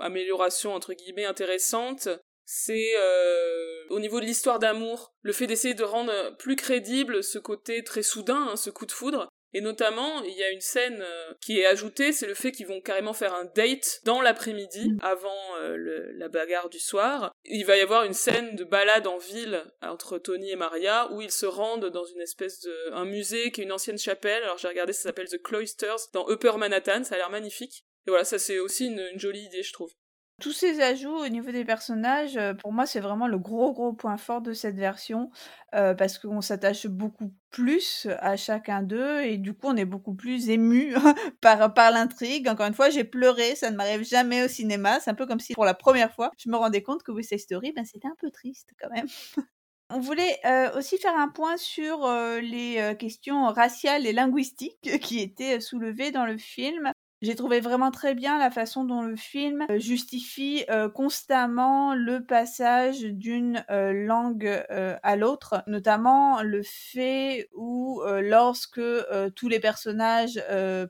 amélioration entre guillemets intéressante, c'est euh, au niveau de l'histoire d'amour, le fait d'essayer de rendre plus crédible ce côté très soudain, hein, ce coup de foudre. Et notamment, il y a une scène euh, qui est ajoutée, c'est le fait qu'ils vont carrément faire un date dans l'après-midi, mm. avant euh, la bagarre du soir. Il va y avoir une scène de balade en ville entre Tony et Maria, où ils se rendent dans une espèce de... un musée qui est une ancienne chapelle. Alors j'ai regardé, ça s'appelle The Cloisters, dans Upper Manhattan, ça a l'air magnifique. Et voilà, ça c'est aussi une jolie idée, je trouve. Tous ces ajouts au niveau des personnages, euh, pour moi, c'est vraiment le gros, gros point fort de cette version, euh, parce qu'on s'attache beaucoup plus à chacun d'eux et du coup, on est beaucoup plus ému par l'intrigue. Encore une fois, j'ai pleuré, ça ne m'arrive jamais au cinéma. C'est un peu comme si pour la première fois, je me rendais compte que West Side Story, ben, c'était un peu triste quand même. On voulait, euh, aussi faire un point sur, les, questions raciales et linguistiques qui étaient, soulevées dans le film. J'ai trouvé vraiment très bien la façon dont le film euh, justifie euh, constamment le passage d'une euh, langue à l'autre, notamment le fait où lorsque tous les personnages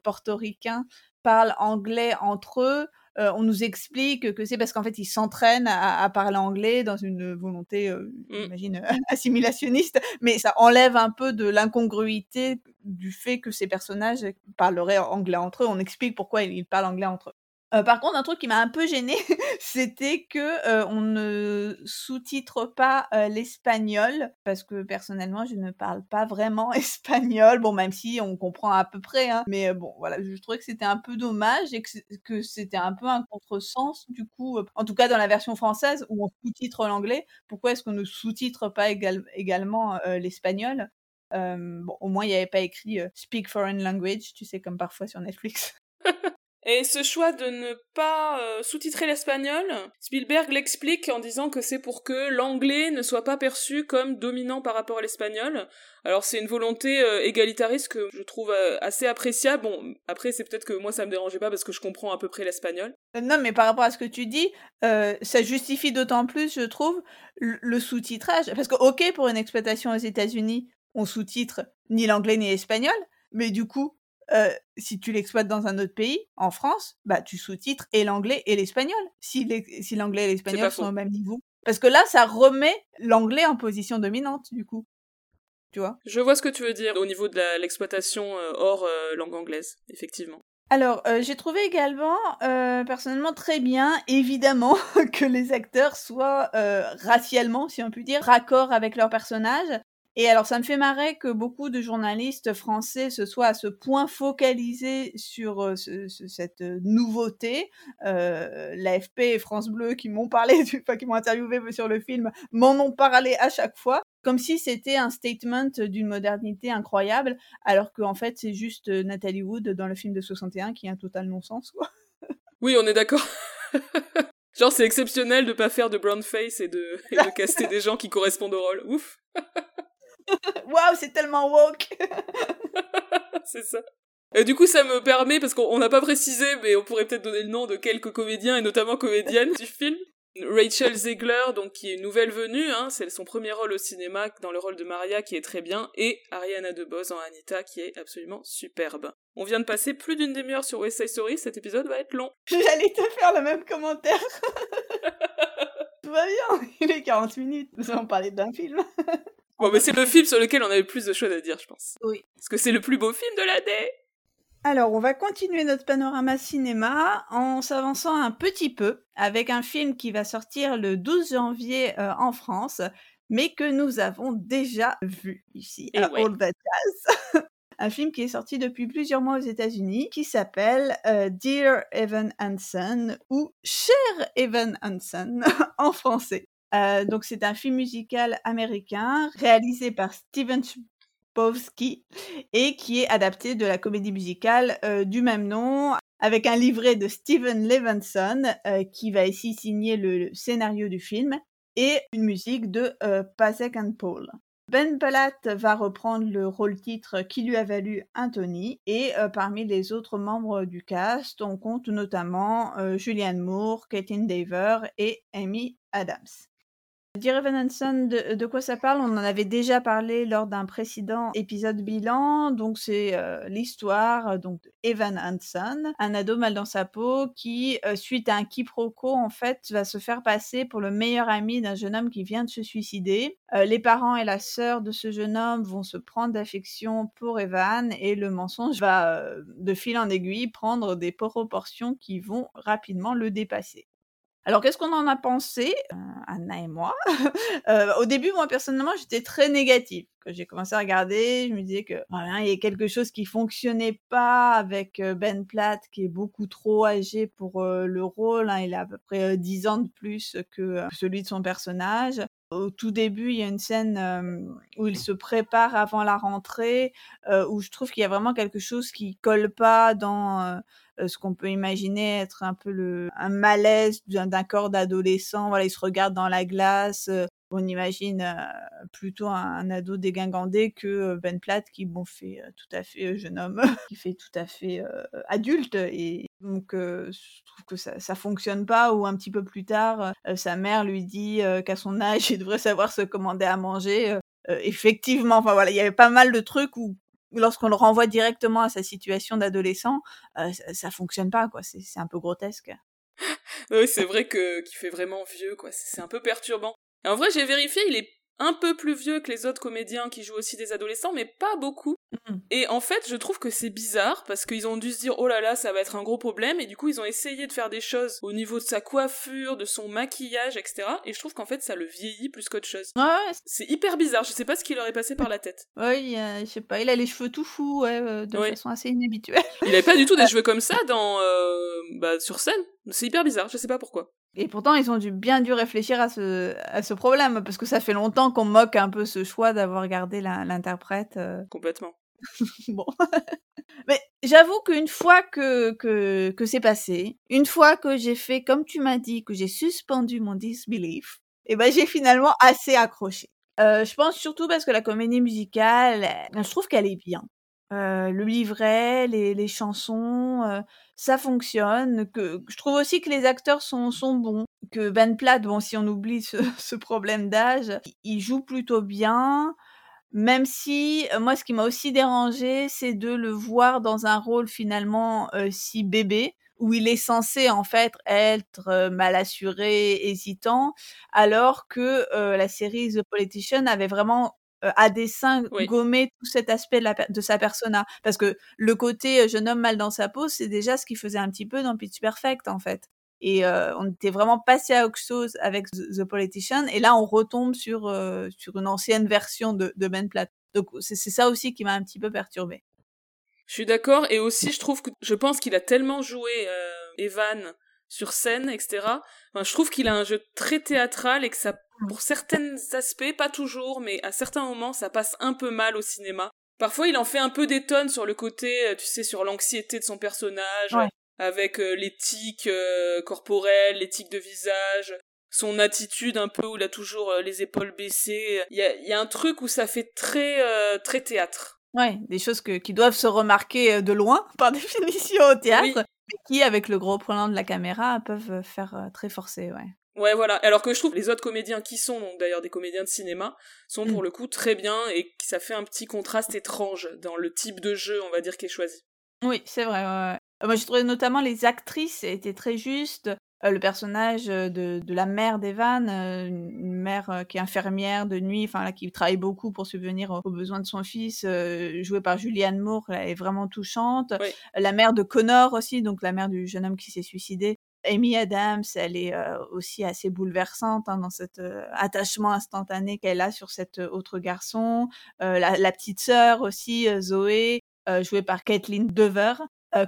portoricains parlent anglais entre eux, euh, on nous explique que c'est parce qu'en fait ils s'entraînent à, parler anglais dans une volonté, euh, mmh. j'imagine, assimilationniste, mais ça enlève un peu de l'incongruité du fait que ces personnages parleraient anglais entre eux. On explique pourquoi ils parlent anglais entre eux. Euh, par contre, un truc qui m'a un peu gêné, c'était que euh, on ne sous-titre pas euh, l'espagnol parce que personnellement, je ne parle pas vraiment espagnol. Bon, même si on comprend à peu près, hein, mais bon, voilà, je trouvais que c'était un peu dommage et que c'était un peu un contresens du coup. en tout cas, dans la version française où on sous-titre l'anglais, pourquoi est-ce qu'on ne sous-titre pas également l'espagnol? Bon, au moins, il n'y avait pas écrit Speak Foreign Language, tu sais, comme parfois sur Netflix. Et ce choix de ne pas euh, sous-titrer l'espagnol, Spielberg l'explique en disant que c'est pour que l'anglais ne soit pas perçu comme dominant par rapport à l'espagnol. Alors c'est une volonté euh, égalitariste que je trouve euh, assez appréciable. Bon, après c'est peut-être que moi ça me dérangeait pas parce que je comprends à peu près l'espagnol. Non, mais par rapport à ce que tu dis, ça justifie d'autant plus, je trouve, le sous-titrage. Parce que ok, pour une exploitation aux États-Unis, on sous-titre ni l'anglais ni l'espagnol, mais du coup, euh, si tu l'exploites dans un autre pays, en France, bah tu sous-titres et l'anglais et l'espagnol, si l'anglais et l'espagnol sont au même niveau. Parce que là, ça remet l'anglais en position dominante, du coup. Tu vois? Je vois ce que tu veux dire au niveau de l'exploitation euh, hors euh, langue anglaise, effectivement. Alors, j'ai trouvé également, personnellement, très bien, évidemment, que les acteurs soient racialement, si on peut dire, raccord avec leurs personnages. Et alors, ça me fait marrer que beaucoup de journalistes français se soient à ce point focalisés sur euh, cette euh, nouveauté. Euh, L'AFP et France Bleu qui m'ont parlé, du, enfin, qui m'ont interviewé sur le film, m'en ont parlé à chaque fois, comme si c'était un statement d'une modernité incroyable, alors qu'en fait, c'est juste Nathalie Wood dans le film de 61 qui est un total non-sens. Oui, on est d'accord. Genre, c'est exceptionnel de pas faire de brown face et de, et de caster des gens qui correspondent au rôle. Ouf. Waouh, c'est tellement woke. c'est ça. Et du coup, ça me permet, parce qu'on n'a pas précisé, mais on pourrait peut-être donner le nom de quelques comédiens, et notamment comédiennes du film. Rachel Zegler, donc qui est une nouvelle venue, hein, c'est son premier rôle au cinéma dans le rôle de Maria qui est très bien, et Ariana DeBose en Anita qui est absolument superbe. On vient de passer plus d'une demi-heure sur West Side Story, cet épisode va être long. J'allais te faire le même commentaire. Tout va bien, il est 40 minutes, nous allons parler d'un film. Bon, mais c'est le film sur lequel on avait plus de choses à dire, je pense. Oui. Parce que c'est le plus beau film de l'année Alors, on va continuer notre panorama cinéma en s'avançant un petit peu avec un film qui va sortir le 12 janvier euh, en France, mais que nous avons déjà vu ici à All That Jazz. un film qui est sorti depuis plusieurs mois aux États-Unis qui s'appelle euh, Dear Evan Hansen ou Cher Evan Hansen en français. Euh, donc c'est un film musical américain réalisé par Steven Chbosky et qui est adapté de la comédie musicale euh, du même nom avec un livret de Steven Levinson euh, qui va ici signer le, scénario du film et une musique de Pasek Paul. Ben Platt va reprendre le rôle titre qui lui a valu un Tony et parmi les autres membres du cast, on compte notamment Julianne Moore, Caitlin Dever et Amy Adams. Dear Evan Hansen, de, quoi ça parle? On en avait déjà parlé lors d'un précédent épisode bilan. Donc c'est euh, l'histoire euh, donc Evan Hansen, un ado mal dans sa peau qui, euh, suite à un quiproquo, en fait, va se faire passer pour le meilleur ami d'un jeune homme qui vient de se suicider. les parents et la sœur de ce jeune homme vont se prendre d'affection pour Evan et le mensonge va de fil en aiguille prendre des proportions qui vont rapidement le dépasser. Alors, qu'est-ce qu'on en a pensé, euh, Anna et moi? Euh, Au début, moi, personnellement, j'étais très négative. Quand j'ai commencé à regarder, je me disais que voilà, il y a quelque chose qui fonctionnait pas avec euh, Ben Platt, qui est beaucoup trop âgé pour le rôle. Hein. il a à peu près 10 ans de plus que celui de son personnage. Au tout début, il y a une scène où il se prépare avant la rentrée, où je trouve qu'il y a vraiment quelque chose qui colle pas dans ce qu'on peut imaginer être un peu le un malaise d'un corps d'adolescent. Voilà, il se regarde dans la glace. Euh, on imagine euh, plutôt un, ado dégingandé que Ben Platt qui bon fait tout à fait jeune homme, qui fait tout à fait adulte et donc je trouve que ça ça fonctionne pas ou un petit peu plus tard sa mère lui dit qu'à son âge il devrait savoir se commander à manger. effectivement, enfin voilà, il y avait pas mal de trucs où lorsqu'on le renvoie directement à sa situation d'adolescent, euh, ça, fonctionne pas, quoi. C'est un peu grotesque. oui, c'est vrai que qu'il fait vraiment vieux, quoi. C'est un peu perturbant. En vrai, j'ai vérifié, il est un peu plus vieux que les autres comédiens qui jouent aussi des adolescents, mais pas beaucoup. Mmh. Et en fait, je trouve que c'est bizarre parce qu'ils ont dû se dire oh là là, ça va être un gros problème, et du coup, ils ont essayé de faire des choses au niveau de sa coiffure, de son maquillage, etc. Et je trouve qu'en fait, ça le vieillit plus qu'autre chose. Ouais, c'est hyper bizarre. Je sais pas ce qui leur est passé par la tête. Oui, je sais pas. Il a les cheveux tout fous, ouais, euh, de façon assez inhabituelle. il avait pas du tout des cheveux comme ça dans euh, bah, sur scène. C'est hyper bizarre. Je sais pas pourquoi. Et pourtant, ils ont dû bien dû réfléchir à ce, à ce problème, parce que ça fait longtemps qu'on moque un peu ce choix d'avoir gardé l'interprète. Euh. Complètement. bon. Mais j'avoue qu'une fois que, que, que c'est passé, une fois que j'ai fait comme tu m'as dit, que j'ai suspendu mon disbelief, et eh ben j'ai finalement assez accroché. Euh, je pense surtout parce que la comédie musicale, je trouve qu'elle est bien. Euh, le livret, les, les chansons, euh, ça fonctionne. Que je trouve aussi que les acteurs sont, sont bons. Que Ben Platt, bon, si on oublie ce, ce problème d'âge, il joue plutôt bien. Même si, euh, moi, ce qui m'a aussi dérangé, c'est de le voir dans un rôle finalement euh, si bébé, où il est censé en fait être mal assuré, hésitant, alors que la série The Politician avait vraiment à dessein gommé tout cet aspect de, la, de, sa persona. Parce que le côté jeune homme mal dans sa peau, c'est déjà ce qu'il faisait un petit peu dans Pitch Perfect, en fait. Et on était vraiment passé à autre chose avec The, Politician. Et là, on retombe sur, sur une ancienne version de, de Ben Platt. Donc, c'est ça aussi qui m'a un petit peu perturbé. Je suis d'accord. Et aussi, je trouve que, je pense qu'il a tellement joué Evan sur scène, etc. Enfin, je trouve qu'il a un jeu très théâtral et que ça, pour certains aspects, pas toujours, mais à certains moments, ça passe un peu mal au cinéma. Parfois, il en fait un peu des tonnes sur le côté, tu sais, sur l'anxiété de son personnage, avec euh, l'éthique euh, corporelle, l'éthique de visage, son attitude un peu où il a toujours euh, les épaules baissées. Il y a, y a, un truc où ça fait très très théâtre. Ouais, des choses que, qui doivent se remarquer de loin, par définition au théâtre, mais qui, avec le gros plan de la caméra, peuvent faire très forcé, ouais. Ouais, voilà. Alors que je trouve les autres comédiens qui sont, donc d'ailleurs des comédiens de cinéma, sont pour mm. le coup très bien et ça fait un petit contraste étrange dans le type de jeu, on va dire, qui est choisi. Oui, c'est vrai. Ouais. Moi, j'ai trouvé notamment les actrices étaient très justes. Le personnage de, de la mère d'Evan, une mère qui est infirmière de nuit, enfin là, qui travaille beaucoup pour subvenir aux, besoins de son fils, jouée par Julianne Moore, elle est vraiment touchante. La mère de Connor aussi, donc la mère du jeune homme qui s'est suicidé, Amy Adams, elle est aussi assez bouleversante hein, dans cet attachement instantané qu'elle a sur cet autre garçon. La, petite sœur aussi, Zoé, jouée par Kathleen Dever,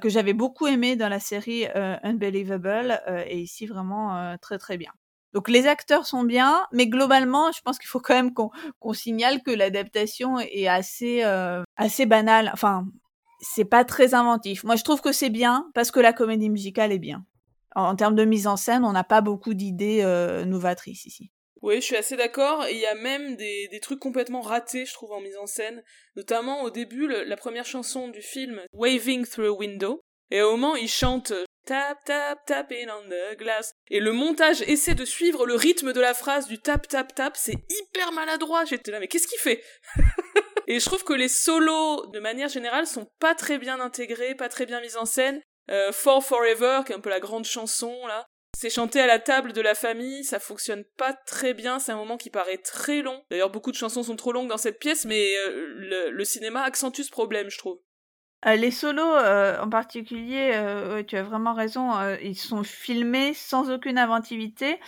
que j'avais beaucoup aimée dans la série Unbelievable, et ici vraiment très très bien. Donc les acteurs sont bien, mais globalement, je pense qu'il faut quand même qu'on signale que l'adaptation est assez assez banale. Enfin, c'est pas très inventif. Moi, je trouve que c'est bien parce que la comédie musicale est bien en, termes de mise en scène, on n'a pas beaucoup d'idées euh, novatrices ici. Oui, je suis assez d'accord. Il y a même des, des, trucs complètement ratés, je trouve, en mise en scène. Notamment au début, la première chanson du film, Waving Through a Window. Et au moment, il chante Tap, tap, tapping on the glass. Et le montage essaie de suivre le rythme de la phrase du tap, tap, tap. C'est hyper maladroit. J'étais là, mais qu'est-ce qu'il fait? Et je trouve que les solos, de manière générale, sont pas très bien intégrés, pas très bien mis en scène. Euh, For Forever, qui est un peu la grande chanson, là. C'est chanté à la table de la famille, ça fonctionne pas très bien, c'est un moment qui paraît très long. D'ailleurs, beaucoup de chansons sont trop longues dans cette pièce, mais euh, le, cinéma accentue ce problème, je trouve. Euh, les solos en particulier, tu as vraiment raison, ils sont filmés sans aucune inventivité,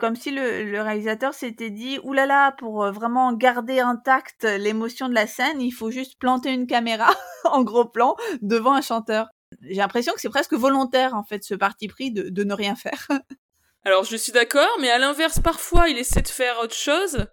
comme si le, réalisateur s'était dit oulala, pour vraiment garder intacte l'émotion de la scène, il faut juste planter une caméra en gros plan devant un chanteur j'ai l'impression que c'est presque volontaire en fait ce parti pris de, ne rien faire. Alors je suis d'accord, mais à l'inverse, parfois il essaie de faire autre chose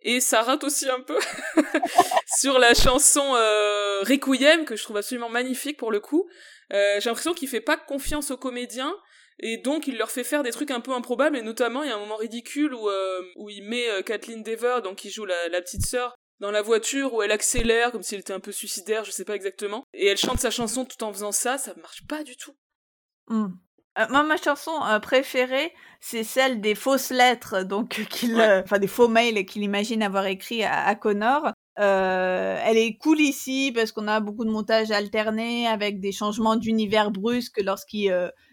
et ça rate aussi un peu sur la chanson euh, Requiem que je trouve absolument magnifique pour le coup. Euh, j'ai l'impression qu'il fait pas confiance aux comédiens et donc il leur fait faire des trucs un peu improbables et notamment il y a un moment ridicule où euh, où il met euh, Kathleen Dever donc qui joue la, la petite sœur dans la voiture où elle accélère comme si elle était un peu suicidaire, je sais pas exactement. Et elle chante sa chanson tout en faisant ça, ça marche pas du tout. Hmm. Euh, moi, ma chanson euh, préférée, c'est celle des fausses lettres, donc qu'il, euh, enfin des faux mails qu'il imagine avoir écrit à, Connor. elle est cool ici parce qu'on a beaucoup de montages alternés avec des changements d'univers brusques lorsqu'il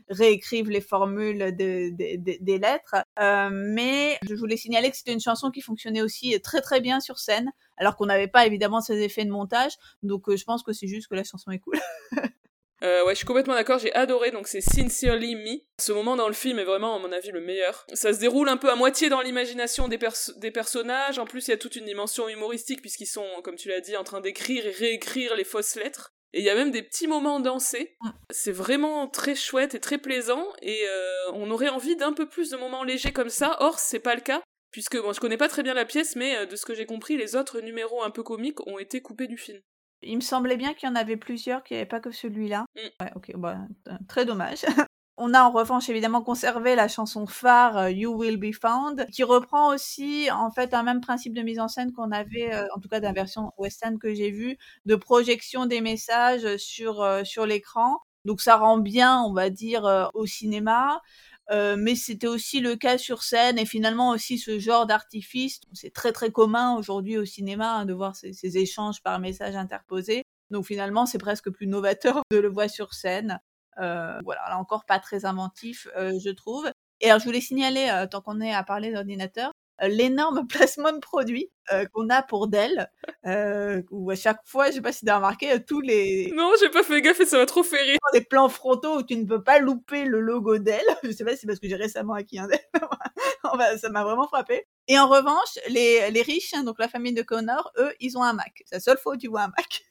réécrivent les formules des lettres. Euh, mais je voulais signaler que c'était une chanson qui fonctionnait aussi très très bien sur scène, alors qu'on n'avait pas évidemment ces effets de montage. Donc euh, je pense que c'est juste que la chanson est cool. Euh, ouais, je suis complètement d'accord, j'ai adoré, donc c'est Sincerely Me. Ce moment dans le film est vraiment, à mon avis, le meilleur. Ça se déroule un peu à moitié dans l'imagination des, des personnages, en plus il y a toute une dimension humoristique, puisqu'ils sont, comme tu l'as dit, en train d'écrire et réécrire les fausses lettres. Et il y a même des petits moments dansés. C'est vraiment très chouette et très plaisant. Et euh, on aurait envie d'un peu plus de moments légers comme ça. Or, c'est pas le cas. Puisque, bon, je connais pas très bien la pièce, mais euh, de ce que j'ai compris, les autres numéros un peu comiques ont été coupés du film. Il me semblait bien qu'il y en avait plusieurs, qu'il n'y avait pas que celui-là. Mm. Ouais, ok, bah, très dommage. On a en revanche évidemment conservé la chanson phare euh, You Will Be Found, qui reprend aussi en fait un même principe de mise en scène qu'on avait, euh, en tout cas la version western que j'ai vue, de projection des messages sur euh, sur l'écran. Donc ça rend bien, on va dire, au cinéma. mais c'était aussi le cas sur scène et finalement aussi ce genre d'artifice. C'est très très commun aujourd'hui au cinéma hein, de voir ces, ces échanges par message interposés. Donc finalement, c'est presque plus novateur de le voir sur scène. Euh, voilà, là encore pas très inventif, euh, je trouve. Et alors, je voulais signaler, euh, tant qu'on est à parler d'ordinateur, l'énorme placement de produits qu'on a pour Dell, où à chaque fois, je sais pas si tu as remarqué, tous les... Non, j'ai pas fait gaffe et ça m'a trop fait rire. Des plans frontaux où tu ne peux pas louper le logo Dell. Je sais pas si c'est parce que j'ai récemment acquis un Dell. ça m'a vraiment frappé. Et en revanche, les, les riches, hein, donc la famille de Connor, eux, ils ont un Mac. C'est la seule fois où tu vois un Mac.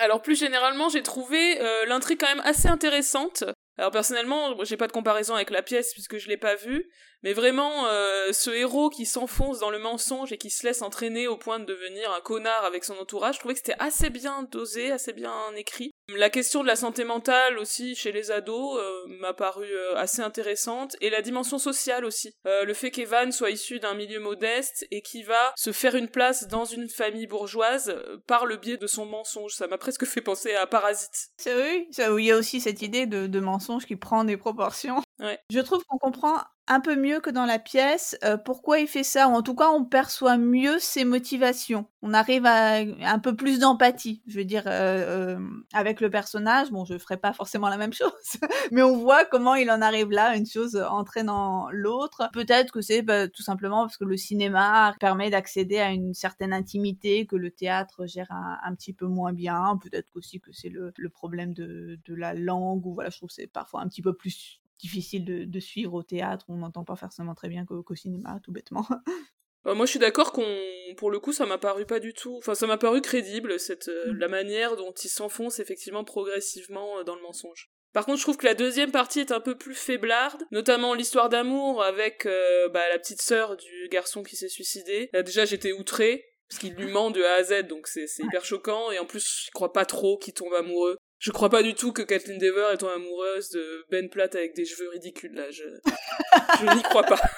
Alors plus généralement, j'ai trouvé euh, l'intrigue quand même assez intéressante. Alors personnellement, j'ai pas de comparaison avec la pièce puisque je l'ai pas vue, mais vraiment euh, ce héros qui s'enfonce dans le mensonge et qui se laisse entraîner au point de devenir un connard avec son entourage, je trouvais que c'était assez bien dosé, assez bien écrit. La question de la santé mentale aussi chez les ados euh, m'a paru euh, assez intéressante et la dimension sociale aussi. Euh, le fait qu'Evan soit issu d'un milieu modeste et qui va se faire une place dans une famille bourgeoise par le biais de son mensonge, ça m'a presque fait penser à Parasite. C'est oui, il y a aussi cette idée de, mensonge qui prend des proportions Je trouve qu'on comprend un peu mieux que dans la pièce euh, pourquoi il fait ça, ou en tout cas on perçoit mieux ses motivations. On arrive à un peu plus d'empathie, je veux dire, euh, euh, avec le personnage. Bon, je ferai pas forcément la même chose, mais on voit comment il en arrive là, une chose entraînant l'autre. Peut-être que c'est bah, tout simplement parce que le cinéma permet d'accéder à une certaine intimité que le théâtre gère un, petit peu moins bien. Peut-être aussi que c'est le, problème de, de la langue, ou voilà, je trouve que c'est parfois un petit peu plus difficile de, suivre au théâtre, on n'entend pas forcément très bien qu'au cinéma, tout bêtement. Bah, moi, je suis d'accord qu'on, pour le coup, ça m'a paru pas du tout. Enfin, ça m'a paru crédible cette euh, mm. la manière dont il s'enfonce effectivement progressivement euh, dans le mensonge. Par contre, je trouve que la deuxième partie est un peu plus faiblarde, notamment l'histoire d'amour avec euh, bah, la petite sœur du garçon qui s'est suicidé. Là, déjà, j'étais outrée parce qu'il lui ment de A à Z, donc c'est hyper choquant. Et en plus, je crois pas trop qu'il tombe amoureux. Je crois pas du tout que Kathleen Dever est amoureuse de Ben Platt avec des cheveux ridicules, là. Je, je n'y crois pas.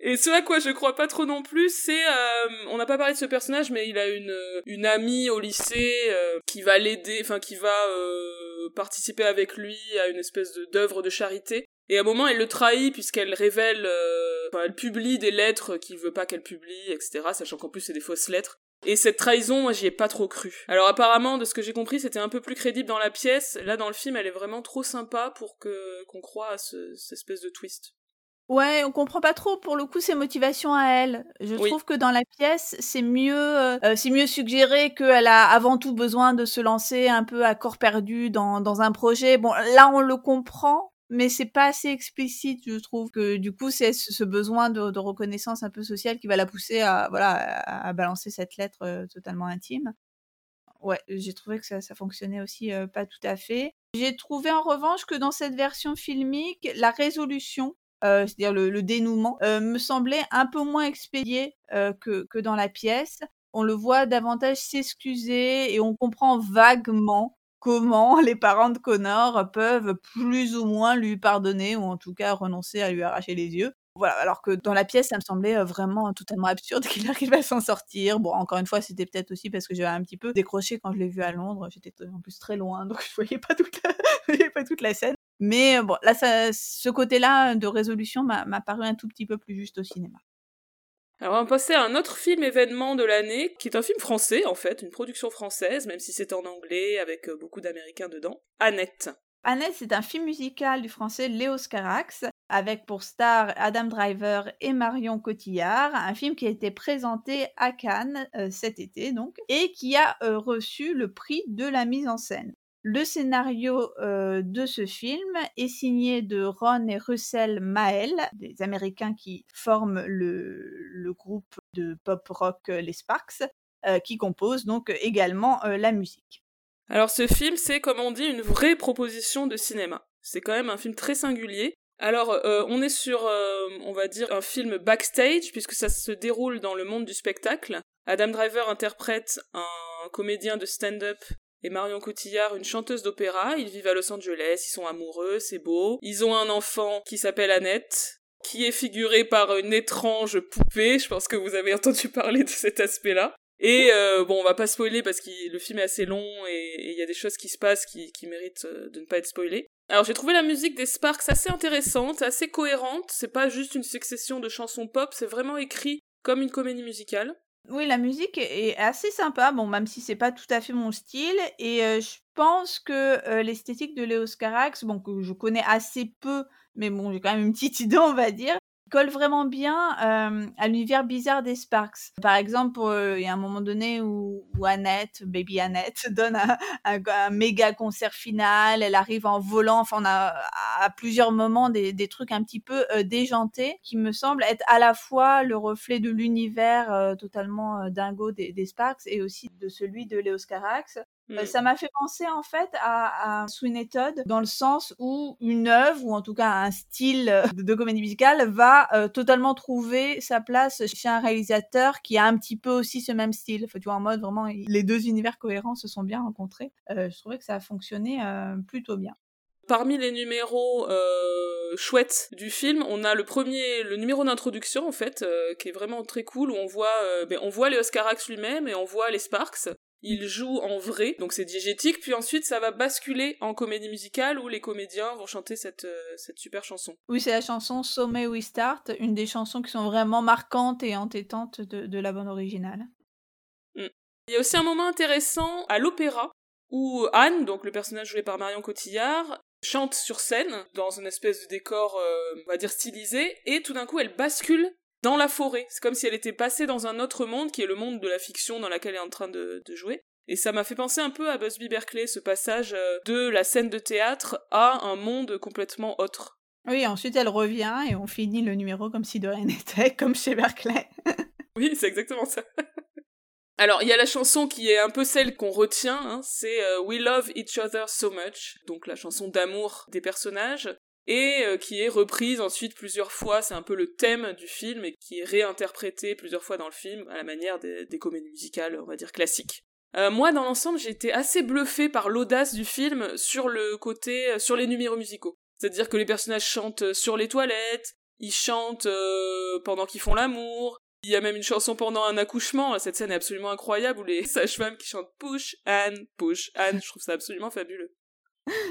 Et ce à quoi je crois pas trop non plus, c'est euh, on n'a pas parlé de ce personnage, mais il a une une amie au lycée euh, qui va l'aider, enfin qui va euh, participer avec lui à une espèce de d'œuvre de charité. Et à un moment, elle le trahit puisqu'elle révèle, enfin, elle publie des lettres qu'il veut pas qu'elle publie, etc. Sachant qu'en plus c'est des fausses lettres. Et cette trahison, moi, j'y ai pas trop cru. Alors apparemment, de ce que j'ai compris, c'était un peu plus crédible dans la pièce. Là, dans le film, elle est vraiment trop sympa pour que qu'on croit à ce, cette espèce de twist. Ouais, on comprend pas trop pour le coup ses motivations à elle. Je trouve que dans la pièce, c'est mieux, euh, c'est mieux suggéré qu'elle a avant tout besoin de se lancer un peu à corps perdu dans, dans un projet. Bon, là on le comprend, mais c'est pas assez explicite, je trouve que du coup c'est ce besoin de, reconnaissance un peu sociale qui va la pousser à voilà à, balancer cette lettre euh, totalement intime. Ouais, j'ai trouvé que ça, ça fonctionnait aussi euh, pas tout à fait. J'ai trouvé en revanche que dans cette version filmique, la résolution, euh, c'est-à-dire le, dénouement, me semblait un peu moins expédié que, que dans la pièce. On le voit davantage s'excuser et on comprend vaguement comment les parents de Connor peuvent plus ou moins lui pardonner ou en tout cas renoncer à lui arracher les yeux. Voilà, alors que dans la pièce, ça me semblait vraiment totalement absurde qu'il arrive à s'en sortir. Bon, encore une fois, c'était peut-être aussi parce que j'avais un petit peu décroché quand je l'ai vu à Londres. J'étais en plus très loin, donc je voyais pas toute la, voyais pas toute la scène. Mais bon, là, ce côté-là de résolution m'a paru un tout petit peu plus juste au cinéma. Alors on va passer à un autre film événement de l'année, qui est un film français en fait, une production française, même si c'est en anglais avec euh, beaucoup d'américains dedans. Annette. Annette, c'est un film musical du français Léo Scarax, avec pour star Adam Driver et Marion Cotillard, un film qui a été présenté à Cannes euh, cet été donc, et qui a euh, reçu le prix de la mise en scène. Le scénario euh, de ce film est signé de Ron et Russell Mael, des Américains qui forment le, groupe de pop rock euh, Les Sparks, euh, qui composent donc également la musique. Alors ce film, c'est comme on dit une vraie proposition de cinéma. C'est quand même un film très singulier. Alors, on est sur, on va dire, un film backstage, puisque ça se déroule dans le monde du spectacle. Adam Driver interprète un comédien de stand-up et Marion Cotillard une chanteuse d'opéra. Ils vivent à Los Angeles, ils sont amoureux, c'est beau. Ils ont un enfant qui s'appelle Annette, qui est figuré par une étrange poupée. Je pense que vous avez entendu parler de cet aspect-là. Et euh, bon, on va pas spoiler parce que le film est assez long et il y a des choses qui se passent qui, qui méritent euh, de ne pas être spoilées. Alors j'ai trouvé la musique des Sparks assez intéressante, assez cohérente. C'est pas juste une succession de chansons pop, c'est vraiment écrit comme une comédie musicale. Oui, la musique est assez sympa, bon, même si c'est pas tout à fait mon style et je pense que, l'esthétique de Léo Carax, bon, que je connais assez peu, mais bon, j'ai quand même une petite idée, on va dire, colle vraiment bien euh, à l'univers bizarre des Sparks. Par exemple, il y a un moment donné où, Annette, baby Annette, donne un, méga concert final, elle arrive en volant, enfin on a à plusieurs moments des, trucs un petit peu euh, déjantés qui me semblent être à la fois le reflet de l'univers euh, totalement dingo des, des, Sparks et aussi de celui de Léos Carax. Euh, mmh. Ça m'a fait penser en fait à, à Sweeney Todd dans le sens où une œuvre ou en tout cas un style euh, de, comédie musicale va euh, totalement trouver sa place chez un réalisateur qui a un petit peu aussi ce même style. Faut tu vois en mode vraiment les deux univers cohérents se sont bien rencontrés. je trouvais que ça a fonctionné plutôt bien. Parmi les numéros euh, chouettes du film, on a le premier, le numéro d'introduction en fait, qui est vraiment très cool où on voit, ben, on voit les Oscarax lui-même et on voit les Sparks il joue en vrai, donc c'est diégétique, puis ensuite ça va basculer en comédie musicale où les comédiens vont chanter cette, euh, cette super chanson. Oui, c'est la chanson So May We Start, une des chansons qui sont vraiment marquantes et entêtantes de, de la bande originale. Mm. Il y a aussi un moment intéressant à l'opéra où Anne, donc le personnage joué par Marion Cotillard, chante sur scène dans une espèce de décor, euh, on va dire stylisé, et tout d'un coup elle bascule dans la forêt. C'est comme si elle était passée dans un autre monde, qui est le monde de la fiction dans laquelle elle est en train de, jouer. Et ça m'a fait penser un peu à Busby Berkeley, ce passage euh, de la scène de théâtre à un monde complètement autre. Oui, ensuite elle revient et on finit le numéro comme si de rien n'était, comme chez Berkeley. oui, c'est exactement ça. Alors, il y a la chanson qui est un peu celle qu'on retient, hein, c'est euh, We Love Each Other So Much, donc la chanson d'amour des personnages et euh, qui est reprise ensuite plusieurs fois, c'est un peu le thème du film, et qui est réinterprété plusieurs fois dans le film, à la manière des, comédies musicales, on va dire, classiques. Euh, moi, dans l'ensemble, j'ai été assez bluffé par l'audace du film sur le côté, euh, sur les numéros musicaux. C'est-à-dire que les personnages chantent sur les toilettes, ils chantent pendant qu'ils font l'amour, il y a même une chanson pendant un accouchement, cette scène est absolument incroyable, où les sages-femmes qui chantent Push Anne, Push Anne, je trouve ça absolument fabuleux.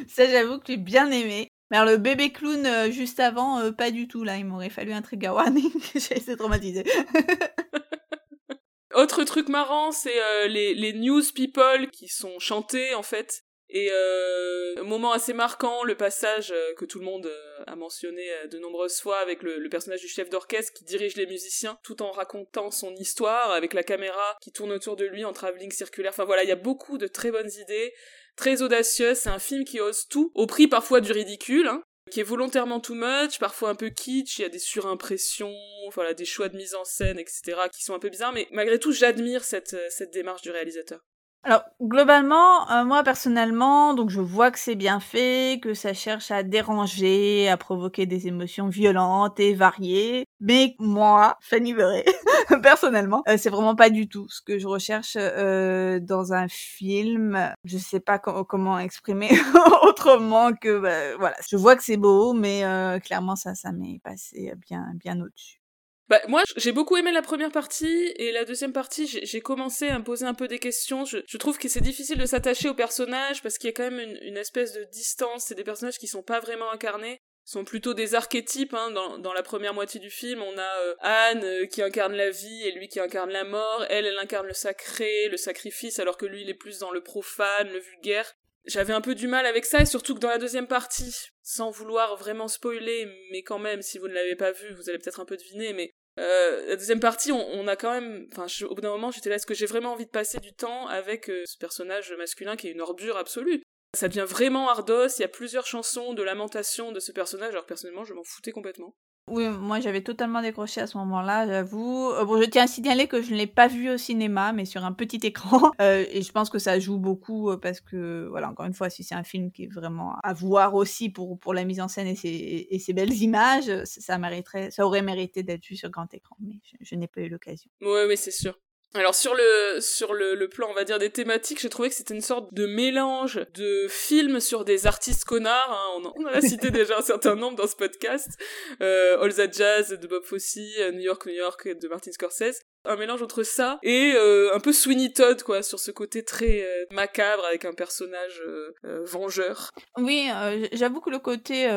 Ça, j'avoue que j'ai bien aimé. Mais le bébé clown euh, juste avant, euh, pas du tout là. Il m'aurait fallu un trigger warning. J'ai été traumatisée. Autre truc marrant, c'est euh, les, les news people qui sont chantés en fait. Et euh, moment assez marquant, le passage que tout le monde a mentionné de nombreuses fois avec le, le personnage du chef d'orchestre qui dirige les musiciens tout en racontant son histoire avec la caméra qui tourne autour de lui en travelling circulaire. Enfin voilà, il y a beaucoup de très bonnes idées très audacieuse. C'est un film qui ose tout, au prix parfois du ridicule, hein, qui est volontairement too much, parfois un peu kitsch. Il y a des surimpressions, voilà, des choix de mise en scène, etc., qui sont un peu bizarres. Mais malgré tout, j'admire cette, cette démarche du réalisateur. Alors globalement, euh, moi personnellement, donc je vois que c'est bien fait, que ça cherche à déranger, à provoquer des émotions violentes et variées, mais moi, Fanny Verret, personnellement, euh, c'est vraiment pas du tout ce que je recherche euh, dans un film. Je sais pas comment exprimer autrement que bah, voilà, je vois que c'est beau, mais clairement ça, ça m'est passé bien, bien au-dessus. Bah, moi, j'ai beaucoup aimé la première partie, et la deuxième partie, j'ai commencé à me poser un peu des questions. Je, trouve que c'est difficile de s'attacher aux personnages, parce qu'il y a quand même une, une, espèce de distance, c'est des personnages qui sont pas vraiment incarnés sont plutôt des archétypes hein. dans, dans la première moitié du film on a euh, Anne euh, qui incarne la vie et lui qui incarne la mort elle elle incarne le sacré le sacrifice alors que lui il est plus dans le profane le vulgaire j'avais un peu du mal avec ça et surtout que dans la deuxième partie sans vouloir vraiment spoiler mais quand même si vous ne l'avez pas vu vous allez peut-être un peu deviner mais euh, la deuxième partie, on, a quand même, enfin, au bout d'un moment, j'étais là, est-ce que j'ai vraiment envie de passer du temps avec euh, ce personnage masculin qui est une ordure absolue? Ça devient vraiment ardos. Il y a plusieurs chansons de lamentation de ce personnage. Alors personnellement, je m'en foutais complètement. Oui, moi j'avais totalement décroché à ce moment-là, j'avoue. Euh, bon, je tiens à signaler que je ne l'ai pas vu au cinéma, mais sur un petit écran. Euh, et je pense que ça joue beaucoup euh, parce que, voilà, encore une fois, si c'est un film qui est vraiment à voir aussi pour, pour la mise en scène et ses, et ses belles images, ça, mériterait, ça aurait mérité d'être vu sur grand écran, mais je, n'ai pas eu l'occasion. Oui, oui, c'est sûr. Alors sur le sur le, plan on va dire des thématiques, j'ai trouvé que c'était une sorte de mélange de films sur des artistes connards. Hein. On, en, a cité déjà un certain nombre dans ce podcast. Euh, All That Jazz de Bob Fosse, New York New York de Martin Scorsese un mélange entre ça et euh, un peu Sweeney Todd quoi sur ce côté très euh, macabre avec un personnage euh, vengeur. Oui, j'avoue que le côté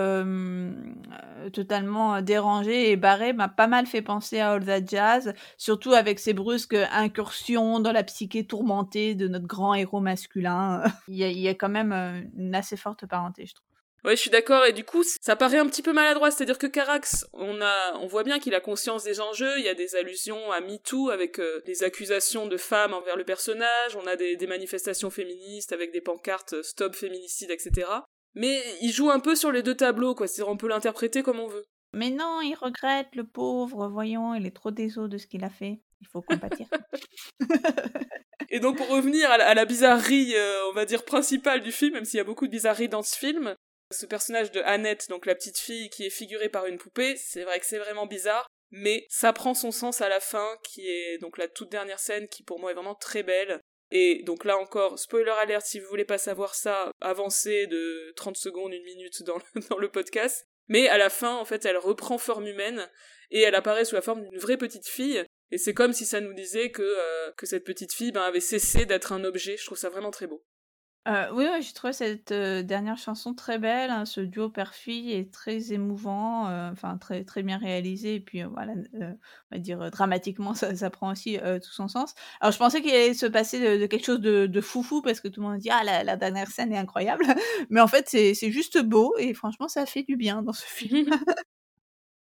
totalement dérangé et barré m'a pas mal fait penser à All That Jazz, surtout avec ses brusques incursions dans la psyché tourmentée de notre grand héros masculin. il, y a, il y a quand même une assez forte parenté, je trouve. Ouais, je suis d'accord. Et du coup, ça paraît un petit peu maladroit. C'est-à-dire que Carax, on a, on voit bien qu'il a conscience des enjeux. Il y a des allusions à MeToo avec euh, des accusations de femmes envers le personnage. On a des, des manifestations féministes avec des pancartes euh, stop féminicide, etc. Mais il joue un peu sur les deux tableaux, quoi. C'est, on peut l'interpréter comme on veut. Mais non, il regrette le pauvre. Voyons, il est trop désolé de ce qu'il a fait. Il faut compatir. Et donc pour revenir à la, bizarrerie, euh, on va dire principale du film, même s'il y a beaucoup de bizarreries dans ce film, ce personnage de Annette, donc la petite fille qui est figurée par une poupée, c'est vrai que c'est vraiment bizarre, mais ça prend son sens à la fin, qui est donc la toute dernière scène qui pour moi est vraiment très belle. Et donc là encore, spoiler alert, si vous voulez pas savoir ça, avancez de 30 secondes, une minute dans le, podcast. Mais à la fin, en fait, elle reprend forme humaine et elle apparaît sous la forme d'une vraie petite fille. Et c'est comme si ça nous disait que, euh, que cette petite fille ben, avait cessé d'être un objet. Je trouve ça vraiment très beau. Euh, oui, j'ai trouvé cette euh, dernière chanson très belle. Hein, ce duo père-fille est très émouvant, euh, enfin très très bien réalisé. Et puis voilà, on va dire dramatiquement, ça, prend aussi tout son sens. Alors je pensais qu'il allait se passer de, quelque chose de, de foufou parce que tout le monde dit ah la, la dernière scène est incroyable, mais en fait c'est juste beau et franchement ça fait du bien dans ce film.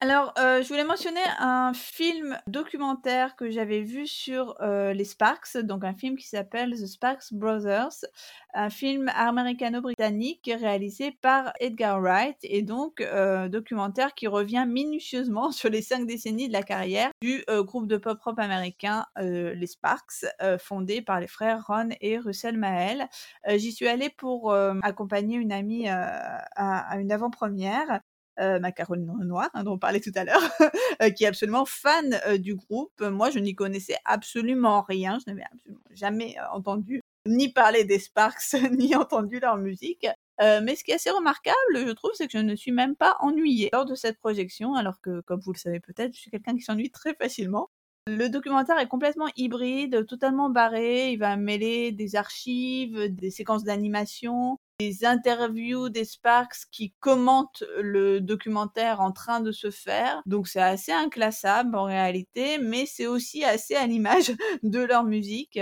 Alors, euh, je voulais mentionner un film documentaire que j'avais vu sur euh, les Sparks, donc un film qui s'appelle The Sparks Brothers, un film américano-britannique réalisé par Edgar Wright et donc euh, documentaire qui revient minutieusement sur les cinq décennies de la carrière du groupe de pop rock américain les Sparks, fondé par les frères Ron et Russell Mael. J'y suis allée pour accompagner une amie à une avant-première euh, ma Caroline Renoir, hein, dont on parlait tout à l'heure, euh, qui est absolument fan euh, du groupe. Moi, je n'y connaissais absolument rien. Je n'avais absolument jamais entendu ni parler des Sparks, ni entendu leur musique. mais ce qui est assez remarquable, je trouve, c'est que je ne suis même pas ennuyée lors de cette projection, alors que, comme vous le savez peut-être, je suis quelqu'un qui s'ennuie très facilement. Le documentaire est complètement hybride, totalement barré. Il va mêler des archives, des séquences d'animation, des interviews des Sparks qui commentent le documentaire en train de se faire. Donc c'est assez inclassable en réalité, mais c'est aussi assez à l'image de leur musique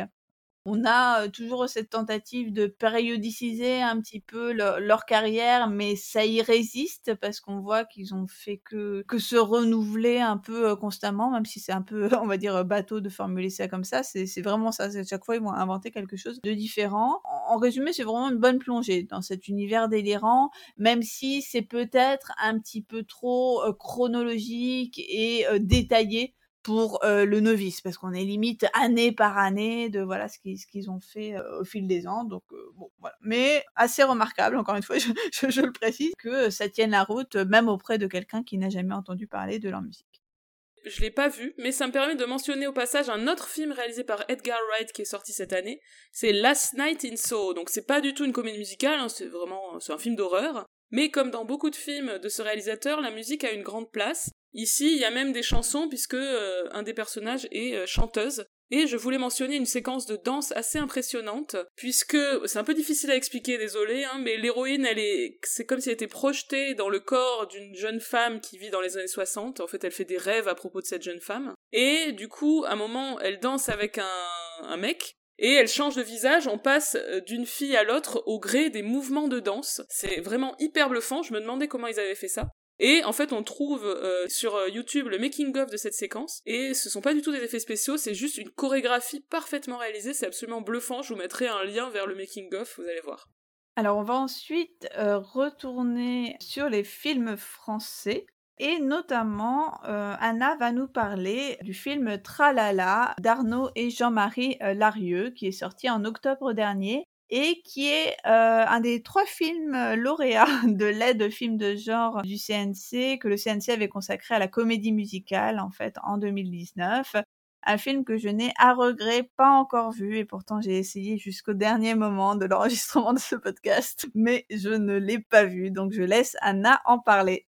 on a toujours cette tentative de périodiciser un petit peu leur carrière, mais ça y résiste parce qu'on voit qu'ils ont fait que, que se renouveler un peu constamment, même si c'est un peu, on va dire, bateau de formuler ça comme ça. C'est vraiment ça. Chaque fois, ils vont inventer quelque chose de différent. En, résumé, c'est vraiment une bonne plongée dans cet univers délirant, même si c'est peut-être un petit peu trop chronologique et détaillé pour le novice, parce qu'on est limite année par année de voilà ce qu'ils, ont fait au fil des ans. Donc bon, voilà. Mais assez remarquable, encore une fois, je, je, le précise, que ça tienne la route, même auprès de quelqu'un qui n'a jamais entendu parler de leur musique. Je l'ai pas vu, mais ça me permet de mentionner au passage un autre film réalisé par Edgar Wright qui est sorti cette année. C'est Last Night in Soho. Donc c'est pas du tout une comédie musicale, hein, c'est vraiment c'est un film d'horreur. Mais comme dans beaucoup de films de ce réalisateur, la musique a une grande place. Ici, il y a même des chansons puisque euh, un des personnages est euh, chanteuse. Et je voulais mentionner une séquence de danse assez impressionnante, puisque c'est un peu difficile à expliquer, désolé, hein, mais l'héroïne, elle est, c'est comme si elle était projetée dans le corps d'une jeune femme qui vit dans les années 60. En fait, elle fait des rêves à propos de cette jeune femme. Et du coup, à un moment, elle danse avec un, un mec, et elle change de visage, on passe euh, d'une fille à l'autre au gré des mouvements de danse. C'est vraiment hyper bluffant, je me demandais comment ils avaient fait ça. Et en fait, on trouve euh, sur euh, YouTube le making-of de cette séquence, et ce sont pas du tout des effets spéciaux, c'est juste une chorégraphie parfaitement réalisée, c'est absolument bluffant, je vous mettrai un lien vers le making-of, vous allez voir. Alors on va ensuite euh, retourner sur les films français. Et notamment, Anna va nous parler du film Tralala d'Arnaud et Jean-Marie Larieux, qui est sorti en octobre dernier et qui est euh, un des trois films euh, lauréats de l'aide film de genre du CNC que le CNC avait consacré à la comédie musicale en fait en 2019. Un film que je n'ai à regret pas encore vu et pourtant j'ai essayé jusqu'au dernier moment de l'enregistrement de ce podcast, mais je ne l'ai pas vu donc je laisse Anna en parler.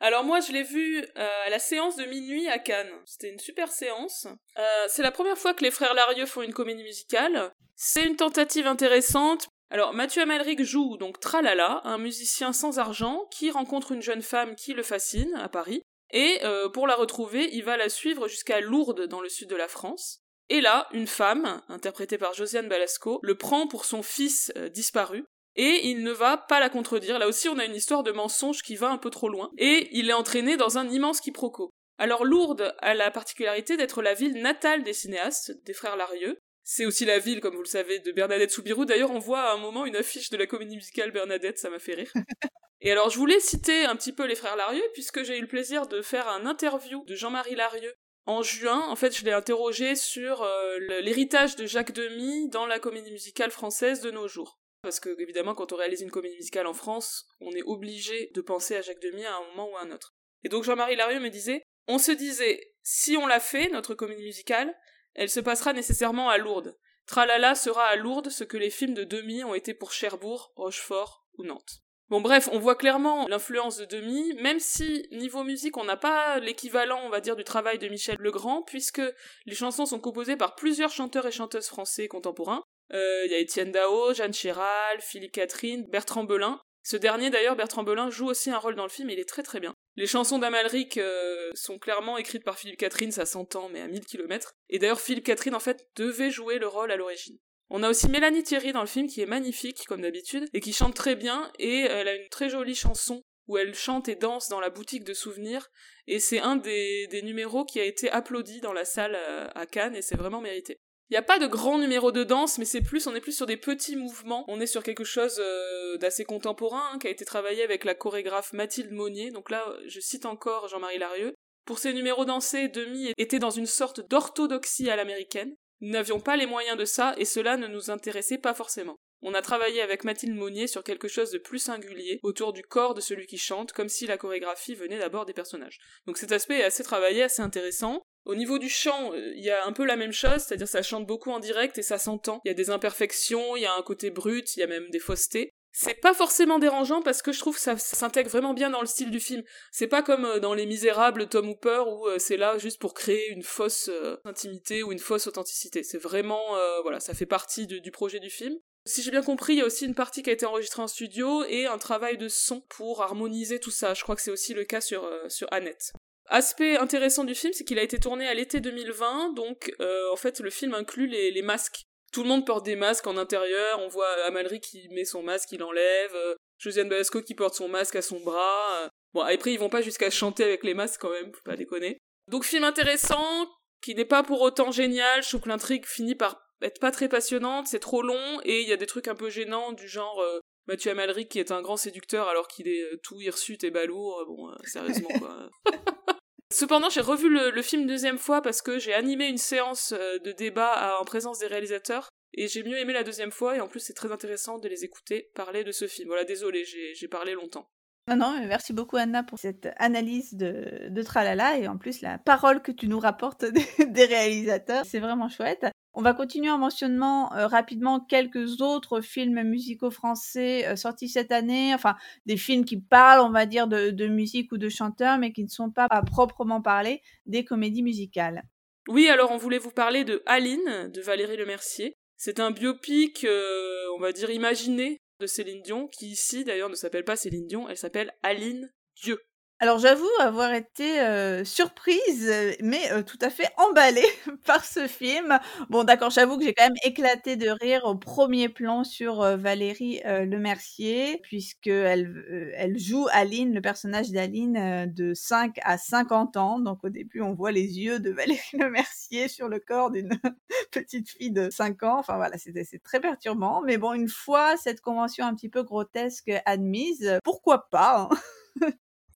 Alors moi je l'ai vu euh, à la séance de minuit à Cannes. C'était une super séance. Euh, c'est la première fois que les frères Larieux font une comédie musicale. C'est une tentative intéressante. Alors Mathieu Amalric joue donc Tralala, un musicien sans argent qui rencontre une jeune femme qui le fascine à Paris. Et euh, pour la retrouver, il va la suivre jusqu'à Lourdes dans le sud de la France. Et là, une femme, interprétée par Josiane Balasco, le prend pour son fils disparu, et il ne va pas la contredire. Là aussi, on a une histoire de mensonge qui va un peu trop loin, et il est entraîné dans un immense quiproquo. Alors Lourdes a la particularité d'être la ville natale des cinéastes, des frères Larieux. C'est aussi la ville, comme vous le savez, de Bernadette Soubirou. D'ailleurs, on voit à un moment une affiche de la comédie musicale Bernadette, ça m'a fait rire. Et alors, je voulais citer un petit peu les frères Larieux, puisque j'ai eu le plaisir de faire un interview de Jean-Marie Larieux en juin. En fait, je l'ai interrogé sur euh, l'héritage de Jacques Demy dans la comédie musicale française de nos jours. Parce que, évidemment, quand on réalise une comédie musicale en France, on est obligé de penser à Jacques Demy à un moment ou à un autre. Et donc Jean-Marie Larieux me disait, on se disait, si on l'a fait, notre comédie musicale, elle se passera nécessairement à Lourdes. Tralala sera à Lourdes ce que les films de Demy ont été pour Cherbourg, Rochefort ou Nantes. Bon bref, on voit clairement l'influence de Demi, même si niveau musique on n'a pas l'équivalent on va dire du travail de Michel Legrand, puisque les chansons sont composées par plusieurs chanteurs et chanteuses français contemporains. Euh, il y a Étienne Dao, Jeanne Chéral, Philippe Catherine, Bertrand Belin. Ce dernier d'ailleurs, Bertrand Belin, joue aussi un rôle dans le film et il est très très bien. Les chansons d'Amalric euh, sont clairement écrites par Philippe Catherine, ça s'entend, mais à 1000 km. Et d'ailleurs, Philippe Catherine, en fait, devait jouer le rôle à l'origine. On a aussi Mélanie Thierry dans le film qui est magnifique comme d'habitude et qui chante très bien et elle a une très jolie chanson où elle chante et danse dans la boutique de souvenirs et c'est un des, numéros qui a été applaudi dans la salle euh, à Cannes et c'est vraiment mérité. Il n'y a pas de grand numéro de danse, mais c'est plus, on est plus sur des petits mouvements. On est sur quelque chose euh, d'assez contemporain, hein, qui a été travaillé avec la chorégraphe Mathilde Monnier. Donc là, je cite encore Jean-Marie Larieux. Pour ces numéros dansés, Demi était dans une sorte d'orthodoxie à l'américaine. Nous n'avions pas les moyens de ça et cela ne nous intéressait pas forcément. On a travaillé avec Mathilde Monnier sur quelque chose de plus singulier, autour du corps de celui qui chante, comme si la chorégraphie venait d'abord des personnages. Donc cet aspect est assez travaillé, assez intéressant. Au niveau du chant, euh, il y a un peu la même chose, c'est-à-dire ça chante beaucoup en direct et ça s'entend. Il y a des imperfections, il y a un côté brut, il y a même des faussetés. C'est pas forcément dérangeant parce que je trouve que ça, s'intègre vraiment bien dans le style du film. C'est pas comme euh, dans Les Misérables, Tom Hooper, où euh, c'est là juste pour créer une fausse intimité ou une fausse authenticité. C'est vraiment, voilà, ça fait partie du projet du film. Si j'ai bien compris, il y a aussi une partie qui a été enregistrée en studio et un travail de son pour harmoniser tout ça. Je crois que c'est aussi le cas sur Annette. Aspect intéressant du film, c'est qu'il a été tourné à l'été 2020, donc en fait le film inclut les masques tout le monde porte des masques en intérieur, on voit Amalric qui met son masque, il enlève, euh, Josiane Balasco qui porte son masque à son bras. Euh. Bon, après ils vont pas jusqu'à chanter avec les masques quand même, faut pas déconner. Donc film intéressant, qui n'est pas pour autant génial, je trouve que l'intrigue finit par être pas très passionnante, c'est trop long, et il y a des trucs un peu gênants du genre euh, Mathieu Amalric qui est un grand séducteur alors qu'il est tout hirsute et balourd, bon, sérieusement quoi. Cependant, j'ai revu le, film deuxième fois parce que j'ai animé une séance euh, de débat en présence des réalisateurs et j'ai mieux aimé la deuxième fois et en plus c'est très intéressant de les écouter parler de ce film. Voilà, désolé, j'ai parlé longtemps. Non, non, merci beaucoup Anna pour cette analyse de, de Tralala et en plus la parole que tu nous rapportes des réalisateurs, c'est vraiment chouette. On va continuer en mentionnant euh, rapidement quelques autres films musicaux français euh, sortis cette année, enfin des films qui parlent, on va dire, de, musique ou de chanteurs, mais qui ne sont pas à proprement parler des comédies musicales. Oui, alors on voulait vous parler de Aline de Valérie Lemercier. C'est un biopic, euh, on va dire, imaginé de Céline Dion, qui ici d'ailleurs ne s'appelle pas Céline Dion, elle s'appelle Aline Dieu. Alors j'avoue avoir été surprise, mais tout à fait emballée par ce film. Bon d'accord, j'avoue que j'ai quand même éclaté de rire au premier plan sur Valérie Lemercier, puisqu'elle elle joue Aline, le personnage d'Aline, de 5 à 50 ans. Donc au début, on voit les yeux de Valérie Lemercier sur le corps d'une petite fille de 5 ans. Enfin voilà, c'est très perturbant. Mais bon, une fois cette convention un petit peu grotesque admise, pourquoi pas hein?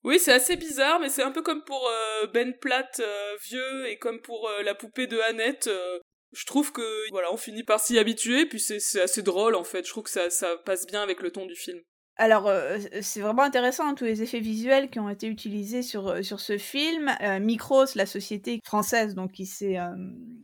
Oui, c'est assez bizarre, mais c'est un peu comme pour euh, Ben Platt euh, vieux et comme pour euh, la poupée de Annette. je trouve que voilà, on finit par s'y habituer, puis c'est assez drôle en fait. Je trouve que ça, ça passe bien avec le ton du film. Alors, euh, c'est vraiment intéressant, hein, tous les effets visuels qui ont été utilisés sur, euh, sur ce film. Euh, Micros, la société française donc qui s'est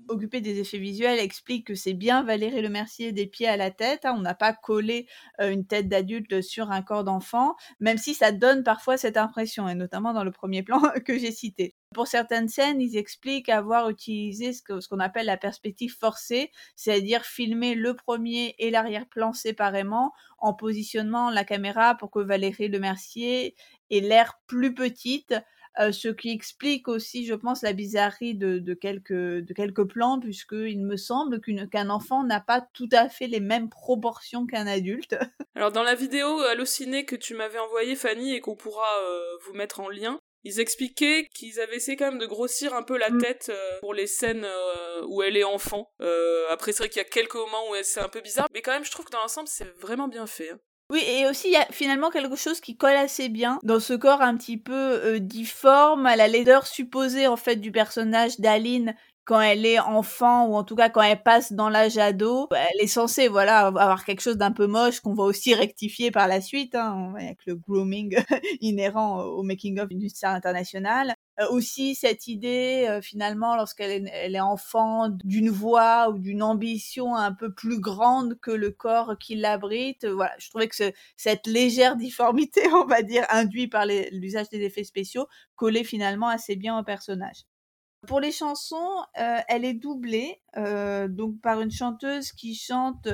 occupée des effets visuels, explique que c'est bien Valérie Lemercier des pieds à la tête. Hein. on n'a pas collé une tête d'adulte sur un corps d'enfant, même si ça donne parfois cette impression, et notamment dans le premier plan que j'ai cité. Pour certaines scènes, ils expliquent avoir utilisé ce qu'on appelle la perspective forcée, c'est-à-dire filmer le premier et l'arrière-plan séparément en positionnant la caméra pour que Valérie Lemercier ait l'air plus petite, euh, ce qui explique aussi, je pense, la bizarrerie de, de, quelques, de quelques plans, puisqu'il me semble qu'un enfant n'a pas tout à fait les mêmes proportions qu'un adulte. Alors dans la vidéo hallucinée que tu m'avais envoyée, Fanny, et qu'on pourra euh, vous mettre en lien, ils expliquaient qu'ils avaient essayé quand même de grossir un peu la mm. tête euh, pour les scènes euh, où elle est enfant. Euh, après, c'est vrai qu'il y a quelques moments où c'est un peu bizarre, mais quand même, je trouve que dans l'ensemble, c'est vraiment bien fait. Hein. Oui, et aussi il y a finalement quelque chose qui colle assez bien dans ce corps un petit peu difforme, à la laideur supposée en fait du personnage d'Aline quand elle est enfant ou en tout cas quand elle passe dans l'âge ado, elle est censée voilà avoir quelque chose d'un peu moche qu'on va aussi rectifier par la suite hein, avec le grooming inhérent au making of d'une star internationale. aussi cette idée finalement lorsqu'elle est, enfant d'une voix ou d'une ambition un peu plus grande que le corps qui l'abrite. Voilà, je trouvais que cette légère difformité, on va dire, induite par l'usage des effets spéciaux, collait finalement assez bien au personnage. Pour les chansons, elle est doublée donc par une chanteuse qui chante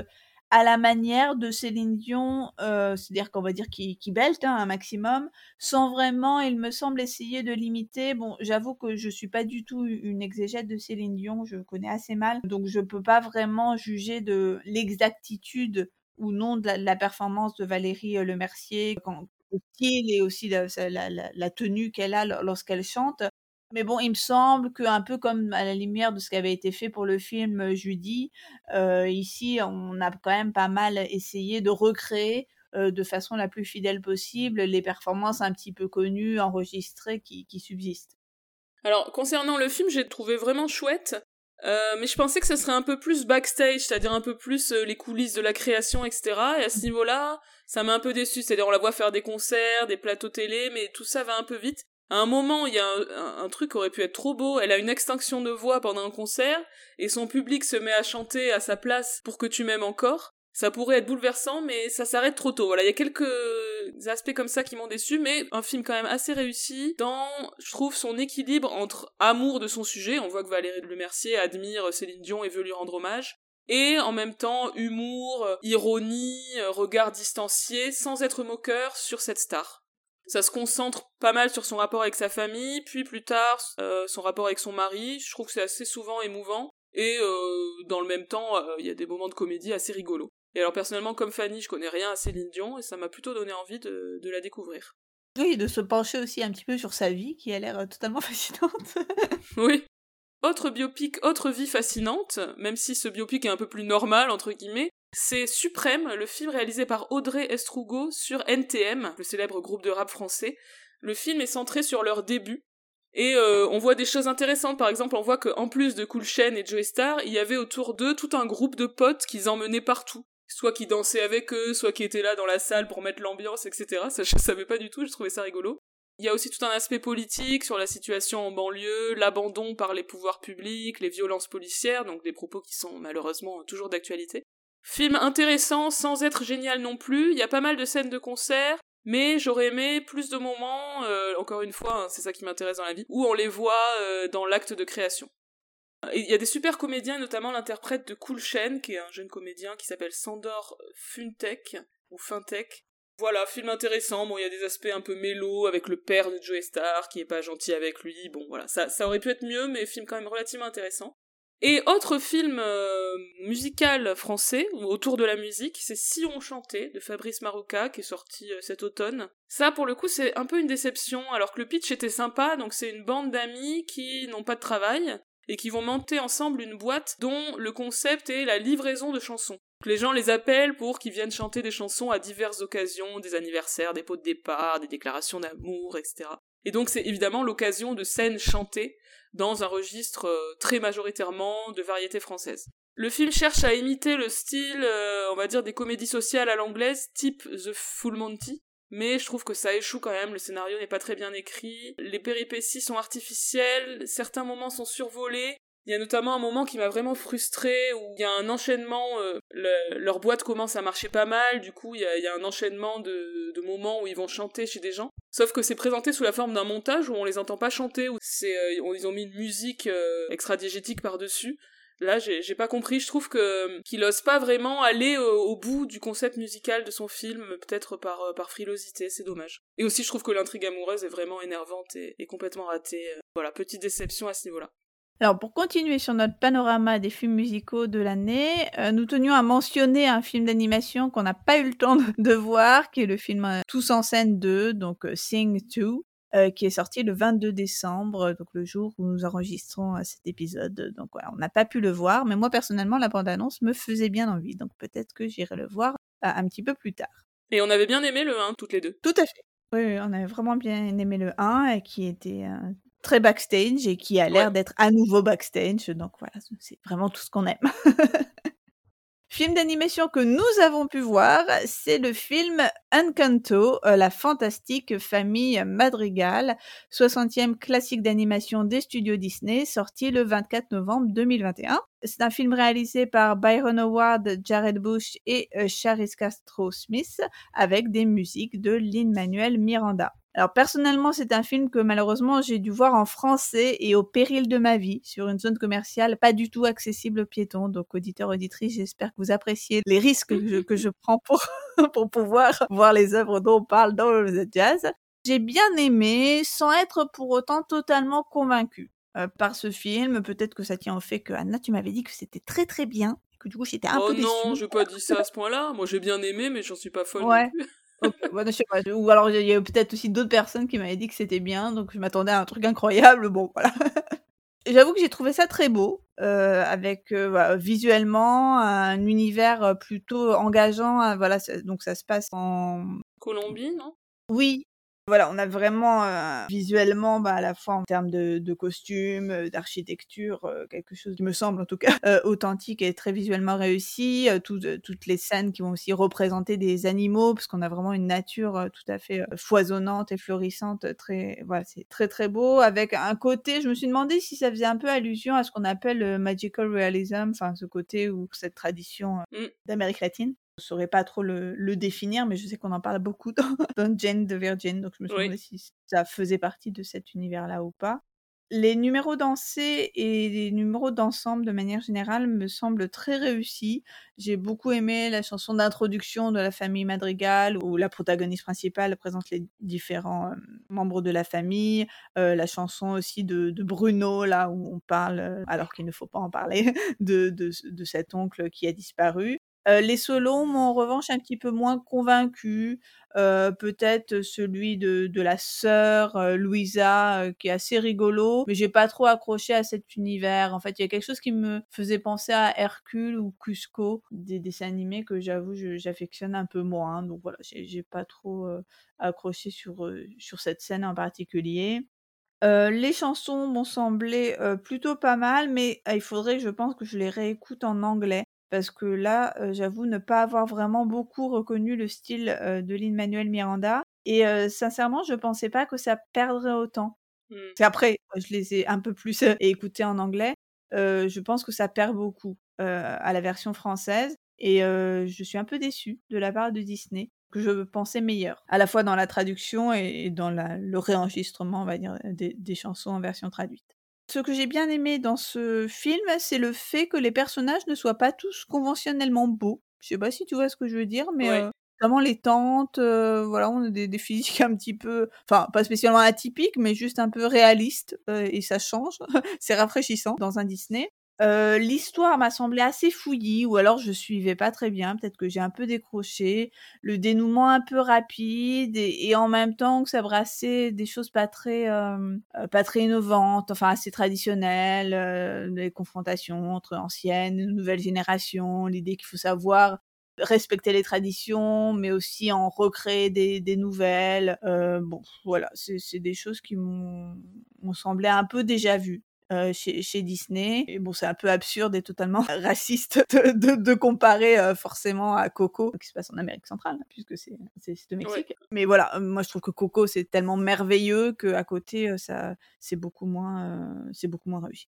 à la manière de Céline Dion, euh, c'est-à-dire qu'on va dire qui, qui belte hein, un maximum, sans vraiment, il me semble, essayer de limiter. Bon, j'avoue que je suis pas du tout une exégète de Céline Dion, je connais assez mal, donc je peux pas vraiment juger de l'exactitude ou non de la, performance de Valérie euh, Lemercier, quand, et aussi la tenue qu'elle a lorsqu'elle chante. Mais bon, il me semble qu'un peu comme à la lumière de ce qui avait été fait pour le film euh, Judy, euh, ici, on a quand même pas mal essayé de recréer euh, de façon la plus fidèle possible les performances un petit peu connues, enregistrées qui, subsistent. Alors, concernant le film, j'ai trouvé vraiment chouette, mais je pensais que ce serait un peu plus backstage, c'est-à-dire un peu plus les coulisses de la création, etc. Et à ce niveau-là, ça m'a un peu déçu, c'est-à-dire on la voit faire des concerts, des plateaux télé, mais tout ça va un peu vite. À un moment, il y a un, truc qui aurait pu être trop beau. Elle a une extinction de voix pendant un concert et son public se met à chanter à sa place pour que tu m'aimes encore. Ça pourrait être bouleversant, mais ça s'arrête trop tôt. Voilà, il y a quelques aspects comme ça qui m'ont déçu, mais un film quand même assez réussi dans, je trouve, son équilibre entre amour de son sujet. On voit que Valérie Lemercier admire Céline Dion et veut lui rendre hommage. Et en même temps, humour, ironie, regard distancié, sans être moqueur sur cette star. Ça se concentre pas mal sur son rapport avec sa famille, puis plus tard euh, son rapport avec son mari. Je trouve que c'est assez souvent émouvant. Et euh, dans le même temps, euh, il y a des moments de comédie assez rigolos. Et alors personnellement, comme Fanny, je connais rien à Céline Dion et ça m'a plutôt donné envie de, de la découvrir. Oui, de se pencher aussi un petit peu sur sa vie, qui a l'air totalement fascinante. oui. Autre biopic, autre vie fascinante, même si ce biopic est un peu plus normal, entre guillemets, c'est Suprême, le film réalisé par Audrey Estrugo sur NTM, le célèbre groupe de rap français. Le film est centré sur leur début. Et euh, on voit des choses intéressantes, par exemple on voit qu'en plus de Cool Chain et Joey Star, il y avait autour d'eux tout un groupe de potes qu'ils emmenaient partout. Soit qui dansaient avec eux, soit qui étaient là dans la salle pour mettre l'ambiance, etc. Ça je savais pas du tout, je trouvais ça rigolo. Il y a aussi tout un aspect politique sur la situation en banlieue, l'abandon par les pouvoirs publics, les violences policières, donc des propos qui sont malheureusement toujours d'actualité. Film intéressant sans être génial non plus, il y a pas mal de scènes de concert, mais j'aurais aimé plus de moments, euh, encore une fois, hein, c'est ça qui m'intéresse dans la vie, où on les voit euh, dans l'acte de création. Il y a des super comédiens, notamment l'interprète de Cool Shen, qui est un jeune comédien qui s'appelle Sandor Funtek, ou Fintech. Voilà, film intéressant, bon, il y a des aspects un peu mélo avec le père de Joe Star qui est pas gentil avec lui, bon voilà, ça, ça aurait pu être mieux, mais film quand même relativement intéressant. Et autre film euh, musical français autour de la musique, c'est Si on chantait de Fabrice Marouca qui est sorti euh, cet automne. Ça pour le coup c'est un peu une déception alors que le pitch était sympa donc c'est une bande d'amis qui n'ont pas de travail et qui vont monter ensemble une boîte dont le concept est la livraison de chansons. Les gens les appellent pour qu'ils viennent chanter des chansons à diverses occasions, des anniversaires, des pots de départ, des déclarations d'amour, etc. Et donc c'est évidemment l'occasion de scènes chantées dans un registre euh, très majoritairement de variété française. Le film cherche à imiter le style, euh, on va dire, des comédies sociales à l'anglaise, type The Full Monty, mais je trouve que ça échoue quand même, le scénario n'est pas très bien écrit, les péripéties sont artificielles, certains moments sont survolés, il y a notamment un moment qui m'a vraiment frustré où il y a un enchaînement, euh, leur boîte commence à marcher pas mal, du coup il y a, un enchaînement de, moments où ils vont chanter chez des gens. Sauf que c'est présenté sous la forme d'un montage où on les entend pas chanter, où c'est euh, ils ont mis une musique euh, extra-diégétique par-dessus. Là, j'ai pas compris. Je trouve qu'il ose pas vraiment aller au, bout du concept musical de son film, peut-être par par frilosité. C'est dommage. Et aussi, je trouve que l'intrigue amoureuse est vraiment énervante et, et complètement ratée. Voilà, petite déception à ce niveau-là. Alors, pour continuer sur notre panorama des films musicaux de l'année, euh, nous tenions à mentionner un film d'animation qu'on n'a pas eu le temps de, voir, qui est le film euh, Tous en scène 2, donc euh, Sing 2, qui est sorti le 22 décembre, donc le jour où nous enregistrons cet épisode. Donc voilà, on n'a pas pu le voir, mais moi personnellement, la bande-annonce me faisait bien envie, donc peut-être que j'irai le voir un petit peu plus tard. Et on avait bien aimé le 1, toutes les deux. Tout à fait. Oui, on avait vraiment bien aimé le 1, qui était très backstage et qui a l'air d'être à nouveau backstage. Donc voilà, c'est vraiment tout ce qu'on aime. Film d'animation que nous avons pu voir, c'est le film Encanto, euh, la fantastique famille Madrigal, 60e classique d'animation des studios Disney, sorti le 24 novembre 2021. C'est un film réalisé par Byron Howard, Jared Bush et euh, Charis Castro Smith, avec des musiques de Lin-Manuel Miranda. Alors personnellement, c'est un film que malheureusement j'ai dû voir en français et au péril de ma vie sur une zone commerciale pas du tout accessible aux piétons. Donc auditeurs auditrices, j'espère que vous appréciez les risques que je, prends pour pour pouvoir voir les œuvres dont on parle dans le jazz. J'ai bien aimé sans être pour autant totalement convaincu euh, par ce film. Peut-être que ça tient au fait que Anna, tu m'avais dit que c'était très très bien. Que du coup, j'étais un oh peu déçue. Oh non, je pas dit ça à ce point-là. Moi, j'ai bien aimé, mais j'en suis pas folle. Ouais. Ou alors il y a peut-être aussi d'autres personnes qui m'avaient dit que c'était bien, donc je m'attendais à un truc incroyable. Bon, voilà. J'avoue que j'ai trouvé ça très beau, euh, avec euh, visuellement un univers euh, plutôt engageant. voilà, donc ça se passe en Colombie, non? Oui, voilà, on a vraiment euh, visuellement, bah, à la fois en termes de, de costumes, euh, d'architecture, euh, quelque chose qui me semble en tout cas authentique et très visuellement réussi. toutes les scènes qui vont aussi représenter des animaux, parce qu'on a vraiment une nature tout à fait foisonnante et florissante. Très, voilà, c'est très très beau. Avec un côté, je me suis demandé si ça faisait un peu allusion à ce qu'on appelle le magical realism, enfin ce côté ou cette tradition mmh. d'Amérique latine. Je ne saurais pas trop le, définir, mais je sais qu'on en parle beaucoup dans, Jane de Virgin, donc je me suis demandé si ça faisait partie de cet univers-là ou pas. Les numéros dansés et les numéros d'ensemble de manière générale me semblent très réussis. J'ai beaucoup aimé la chanson d'introduction de la famille Madrigal où la protagoniste principale présente les différents euh, membres de la famille. Euh, la chanson aussi de, Bruno là où on parle, euh, alors qu'il ne faut pas en parler, de, de cet oncle qui a disparu. Euh, les solos m'ont en revanche un petit peu moins convaincu. Euh, peut-être celui de, la sœur euh, Louisa qui est assez rigolo, mais j'ai pas trop accroché à cet univers. En fait, il y a quelque chose qui me faisait penser à Hercule ou Cusco, des dessins animés que j'avoue j'affectionne un peu moins. Donc voilà, j'ai pas trop accroché sur sur cette scène en particulier. les chansons m'ont semblé plutôt pas mal, mais il faudrait, je pense, que je les réécoute en anglais parce que là, j'avoue ne pas avoir vraiment beaucoup reconnu le style, de Lin-Manuel Miranda et sincèrement, je pensais pas que ça perdrait autant. Mmh. Après, je les ai un peu plus, écoutés en anglais, je pense que ça perd beaucoup, à la version française et je suis un peu déçue de la part de Disney, que je pensais meilleur, à la fois dans la traduction et dans le réenregistrement, on va dire, des chansons en version traduite. Ce que j'ai bien aimé dans ce film, c'est le fait que les personnages ne soient pas tous conventionnellement beaux. Je sais pas si tu vois ce que je veux dire, mais euh, vraiment les tantes, euh, voilà, on a des, des, physiques un petit peu, enfin pas spécialement atypiques, mais juste un peu réalistes, euh, et ça change. c'est rafraîchissant dans un Disney. Euh, l'histoire m'a semblé assez fouillie, ou alors je suivais pas très bien, peut-être que j'ai un peu décroché. Le dénouement un peu rapide, et, en même temps que ça brassait des choses pas très, euh, euh, pas très innovantes, enfin assez traditionnelles, des confrontations entre anciennes nouvelles générations, l'idée qu'il faut savoir respecter les traditions, mais aussi en recréer des, des nouvelles. bon, voilà, c'est des choses qui m'ont semblé un peu déjà vues. Euh, chez, chez, Disney. Et bon, c'est un peu absurde et totalement raciste de, de, de comparer euh, forcément à Coco, qui se passe en Amérique centrale, puisque c'est au Mexique. Mais voilà, euh, moi je trouve que Coco c'est tellement merveilleux qu'à côté, ça c'est beaucoup moins, c'est beaucoup moins réussi.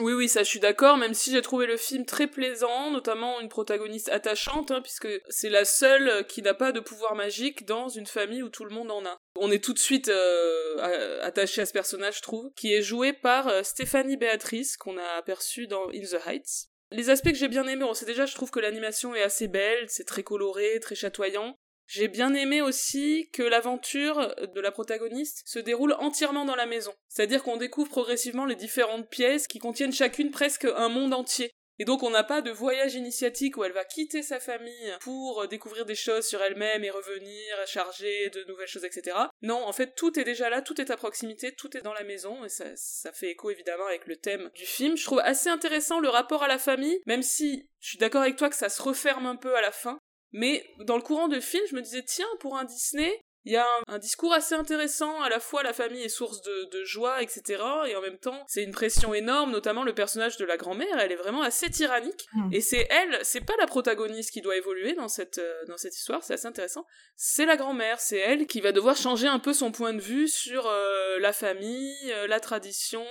Oui, oui, ça je suis d'accord, même si j'ai trouvé le film très plaisant, notamment une protagoniste attachante, hein, puisque c'est la seule qui n'a pas de pouvoir magique dans une famille où tout le monde en a. On est tout de suite euh, attaché à ce personnage, je trouve, qui est joué par euh, Stéphanie Béatrice, qu'on a aperçu dans In the Heights. Les aspects que j'ai bien aimés, on sait déjà, je trouve que l'animation est assez belle, c'est très coloré, très chatoyant. J'ai bien aimé aussi que l'aventure de la protagoniste se déroule entièrement dans la maison. C'est-à-dire qu'on découvre progressivement les différentes pièces qui contiennent chacune presque un monde entier. Et donc on n'a pas de voyage initiatique où elle va quitter sa famille pour découvrir des choses sur elle-même et revenir charger de nouvelles choses, etc. Non, en fait tout est déjà là, tout est à proximité, tout est dans la maison, et ça, ça fait écho évidemment avec le thème du film. Je trouve assez intéressant le rapport à la famille, même si je suis d'accord avec toi que ça se referme un peu à la fin. Mais dans le courant de film, je me disais, tiens, pour un Disney, Il y a un, discours assez intéressant, à la fois la famille est source de, joie, etc. Et en même temps, c'est une pression énorme, notamment le personnage de la grand-mère, elle est vraiment assez tyrannique. Hmm. Et c'est elle, c'est pas la protagoniste qui doit évoluer dans cette, euh, dans cette histoire, c'est assez intéressant. C'est la grand-mère, c'est elle qui va devoir changer un peu son point de vue sur euh, la famille, euh, la tradition,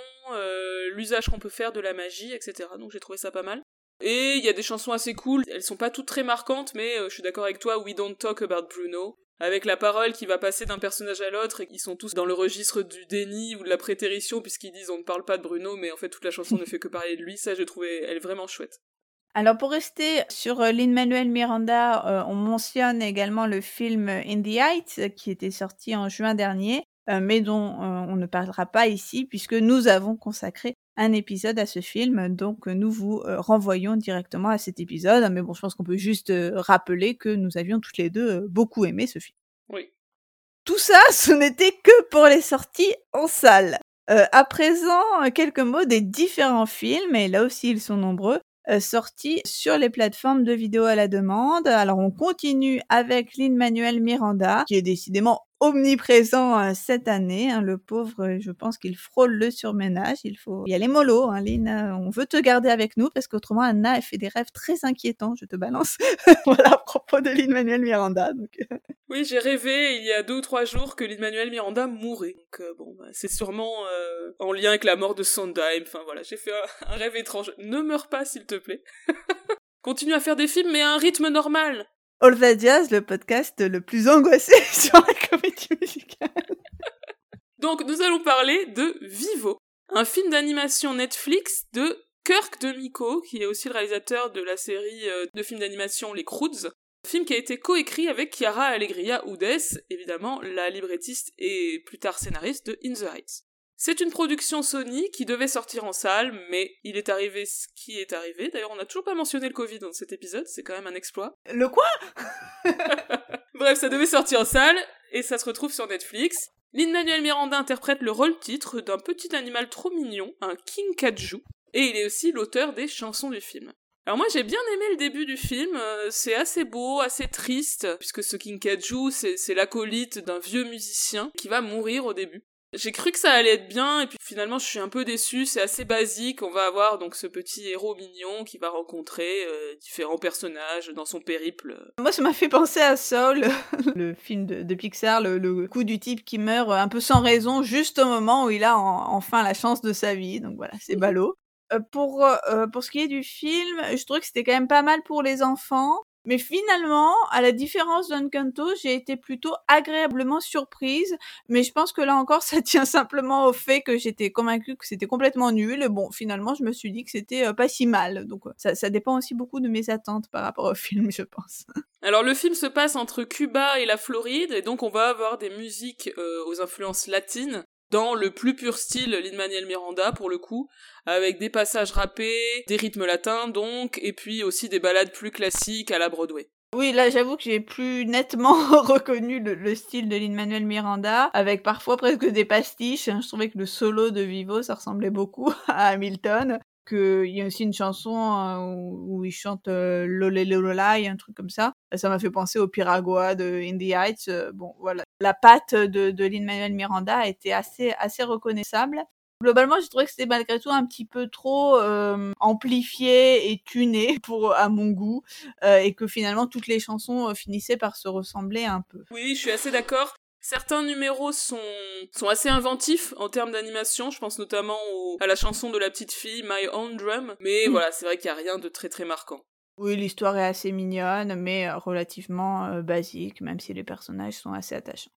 l'usage qu'on peut faire de la magie, etc. Donc j'ai trouvé ça pas mal. Et il y a des chansons assez cool, elles sont pas toutes très marquantes, mais je suis d'accord avec toi, We Don't Talk About Bruno. Avec la parole qui va passer d'un personnage à l'autre et qui sont tous dans le registre du déni ou de la prétérition puisqu'ils disent on ne parle pas de Bruno mais en fait toute la chanson ne fait que parler de lui, ça j'ai trouvé elle vraiment chouette. Alors pour rester sur euh, Lin-Manuel Miranda, euh, on mentionne également le film In the Heights qui était sorti en juin dernier, euh, mais dont on ne parlera pas ici puisque nous avons consacré un épisode à ce film. Donc nous vous euh, renvoyons directement à cet épisode. Mais bon, je pense qu'on peut juste euh, rappeler que nous avions toutes les deux euh, beaucoup aimé ce film. Oui. Tout ça, ce n'était que pour les sorties en salle. à présent, quelques mots des différents films, et là aussi ils sont nombreux, sortis sur les plateformes de vidéo à la demande. Alors on continue avec Lin-Manuel Miranda, qui est décidément omniprésent euh, cette année. Hein, le pauvre, euh, je pense qu'il frôle le surménage. Il faut y aller mollo, hein, Lynn. Euh, on veut te garder avec nous parce qu'autrement, Anna, elle fait des rêves très inquiétants. Je te balance. voilà à propos de Lynn Manuel Miranda. Donc... oui, j'ai rêvé il y a deux ou trois jours que Lynn Manuel Miranda mourait. Donc bon, bah, c'est sûrement en lien avec la mort de Sondheim. Enfin voilà, j'ai fait un rêve étrange. Ne meurs pas, s'il te plaît. Continue à faire des films, mais à un rythme normal. That Jazz, le podcast le plus angoissé sur la comédie musicale. Donc, nous allons parler de Vivo, un film d'animation Netflix de Kirk DeMiko, qui est aussi le réalisateur de la série euh, de films d'animation Les Croods. Film qui a été coécrit avec Chiara Allegria Udes, évidemment la librettiste et plus tard scénariste de In the Heights. C'est une production Sony qui devait sortir en salle, mais il est arrivé ce qui est arrivé. D'ailleurs, on n'a toujours pas mentionné le Covid dans cet épisode, c'est quand même un exploit. Le quoi? Bref, ça devait sortir en salle, et ça se retrouve sur Netflix. Lin-Manuel Miranda interprète le rôle-titre d'un petit animal trop mignon, un King Kaju, et il est aussi l'auteur des chansons du film. Alors moi j'ai bien aimé le début du film, euh, c'est assez beau, assez triste, puisque ce King Kaju c'est l'acolyte d'un vieux musicien qui va mourir au début. J'ai cru que ça allait être bien et puis finalement je suis un peu déçue, c'est assez basique, on va avoir donc ce petit héros mignon qui va rencontrer euh, différents personnages dans son périple. Moi ça m'a fait penser à Soul, le film de, Pixar, le, coup du type qui meurt un peu sans raison juste au moment où il a enfin la chance de sa vie, donc voilà, c'est ballot. Euh, pour, euh, pour ce qui est du film, je trouvais que c'était quand même pas mal pour les enfants. Mais finalement, à la différence d'Uncanto, j'ai été plutôt agréablement surprise. Mais je pense que là encore, ça tient simplement au fait que j'étais convaincue que c'était complètement nul. Bon, finalement, je me suis dit que c'était euh, pas si mal. Donc euh, ça, ça dépend aussi beaucoup de mes attentes par rapport au film, je pense. Alors le film se passe entre Cuba et la Floride, et donc on va avoir des musiques euh, aux influences latines dans le plus pur style Lin-Manuel Miranda pour le coup, avec des passages rappés, des rythmes latins donc, et puis aussi des ballades plus classiques à la Broadway. Oui, là j'avoue que j'ai plus nettement reconnu le, style de Lin-Manuel Miranda, avec parfois presque des pastiches. Je trouvais que le solo de Vivo, ça ressemblait beaucoup à Hamilton qu'il y a aussi une chanson euh, où, il chante euh, Lolé Lololai, un truc comme ça. Ça m'a fait penser au Piragua de In the Heights. Euh, bon, voilà. La patte de, de Lin-Manuel Miranda été assez, assez reconnaissable. Globalement, j'ai trouvé que c'était malgré tout un petit peu trop euh, amplifié et tuné pour à mon goût, et que finalement toutes les chansons finissaient par se ressembler un peu. Oui, je suis assez d'accord. Certains numéros sont, sont assez inventifs en termes d'animation, je pense notamment à la chanson de la petite fille My Own Drum, mais mm. voilà, c'est vrai qu'il n'y a rien de très très marquant. Oui, l'histoire est assez mignonne, mais euh, relativement euh, basique, même si les personnages sont assez attachants.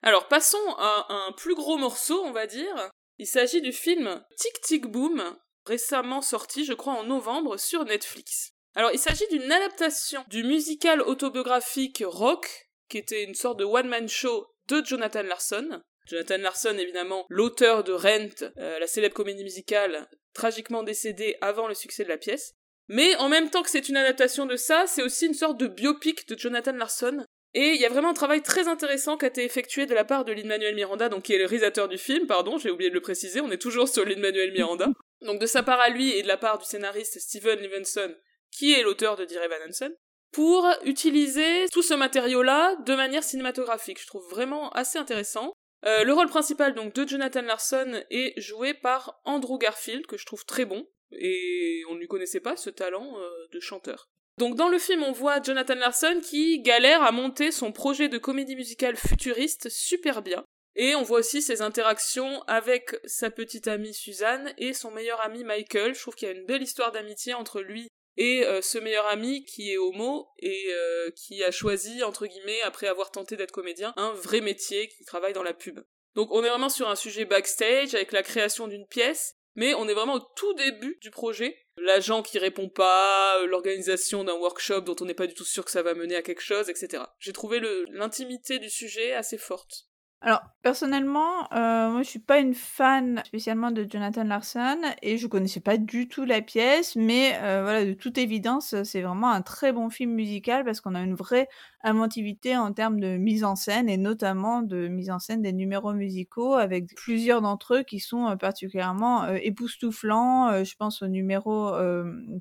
Alors passons à un plus gros morceau, on va dire. Il s'agit du film Tic Tic Boom, récemment sorti, je crois, en novembre sur Netflix. Alors il s'agit d'une adaptation du musical autobiographique Rock, qui était une sorte de one-man show de Jonathan Larson. Jonathan Larson, évidemment, l'auteur de Rent, euh, la célèbre comédie musicale, tragiquement décédé avant le succès de la pièce. Mais en même temps que c'est une adaptation de ça, c'est aussi une sorte de biopic de Jonathan Larson. Et il y a vraiment un travail très intéressant qui a été effectué de la part de Lin-Manuel Miranda, donc qui est le réalisateur du film, pardon, j'ai oublié de le préciser, on est toujours sur Lin-Manuel Miranda. Donc de sa part à lui et de la part du scénariste Steven Levinson, qui est l'auteur de Dear Evan Hansen. Pour utiliser tout ce matériau-là de manière cinématographique. Je trouve vraiment assez intéressant. Euh, le rôle principal donc de Jonathan Larson est joué par Andrew Garfield, que je trouve très bon, et on ne lui connaissait pas ce talent euh, de chanteur. Donc dans le film, on voit Jonathan Larson qui galère à monter son projet de comédie musicale futuriste super bien. Et on voit aussi ses interactions avec sa petite amie Suzanne et son meilleur ami Michael. Je trouve qu'il y a une belle histoire d'amitié entre lui et euh, ce meilleur ami qui est homo et euh, qui a choisi, entre guillemets, après avoir tenté d'être comédien, un vrai métier qui travaille dans la pub. Donc on est vraiment sur un sujet backstage avec la création d'une pièce, mais on est vraiment au tout début du projet. L'agent qui répond pas, l'organisation d'un workshop dont on n'est pas du tout sûr que ça va mener à quelque chose, etc. J'ai trouvé l'intimité du sujet assez forte. Alors, personnellement, euh, moi, je suis pas une fan spécialement de Jonathan Larson et je connaissais pas du tout la pièce, mais euh, voilà, de toute évidence, c'est vraiment un très bon film musical parce qu'on a une vraie inventivité en termes de mise en scène et notamment de mise en scène des numéros musicaux avec plusieurs d'entre eux qui sont euh, particulièrement époustouflants. je pense au numéro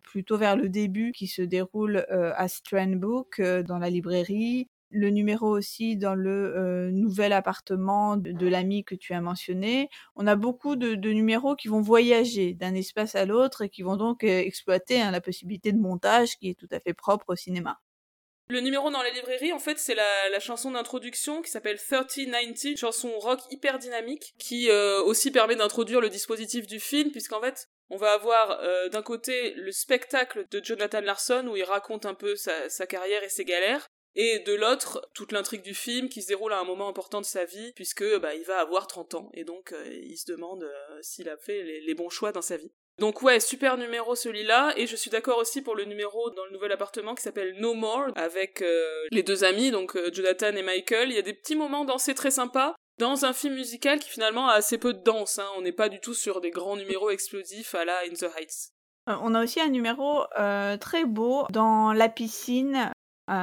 plutôt vers le début qui se déroule à Strand Book dans la librairie le numéro aussi dans le nouvel appartement de, l'ami que tu as mentionné. On a beaucoup de, numéros qui vont voyager d'un espace à l'autre et qui vont donc exploiter hein, la possibilité de montage qui est tout à fait propre au cinéma. Le numéro dans la librairie, en fait, c'est la, chanson d'introduction qui s'appelle 3090, chanson rock hyper dynamique, qui aussi permet d'introduire le dispositif du film, puisqu'en fait, on va avoir d'un côté le spectacle de Jonathan Larson où il raconte un peu sa carrière et ses galères, et de l'autre toute l'intrigue du film qui se déroule à un moment important de sa vie puisque bah il va avoir 30 ans et donc euh, il se demande euh, s'il a fait les, bons choix dans sa vie. Donc ouais, super numéro celui-là et je suis d'accord aussi pour le numéro dans le nouvel appartement qui s'appelle No More avec euh, les deux amis donc Jonathan et Michael. Il y a des petits moments dansés très sympas dans un film musical qui finalement a assez peu de danse. Hein. On n'est pas du tout sur des grands numéros explosifs à la In the Heights. On a aussi un numéro très beau dans la piscine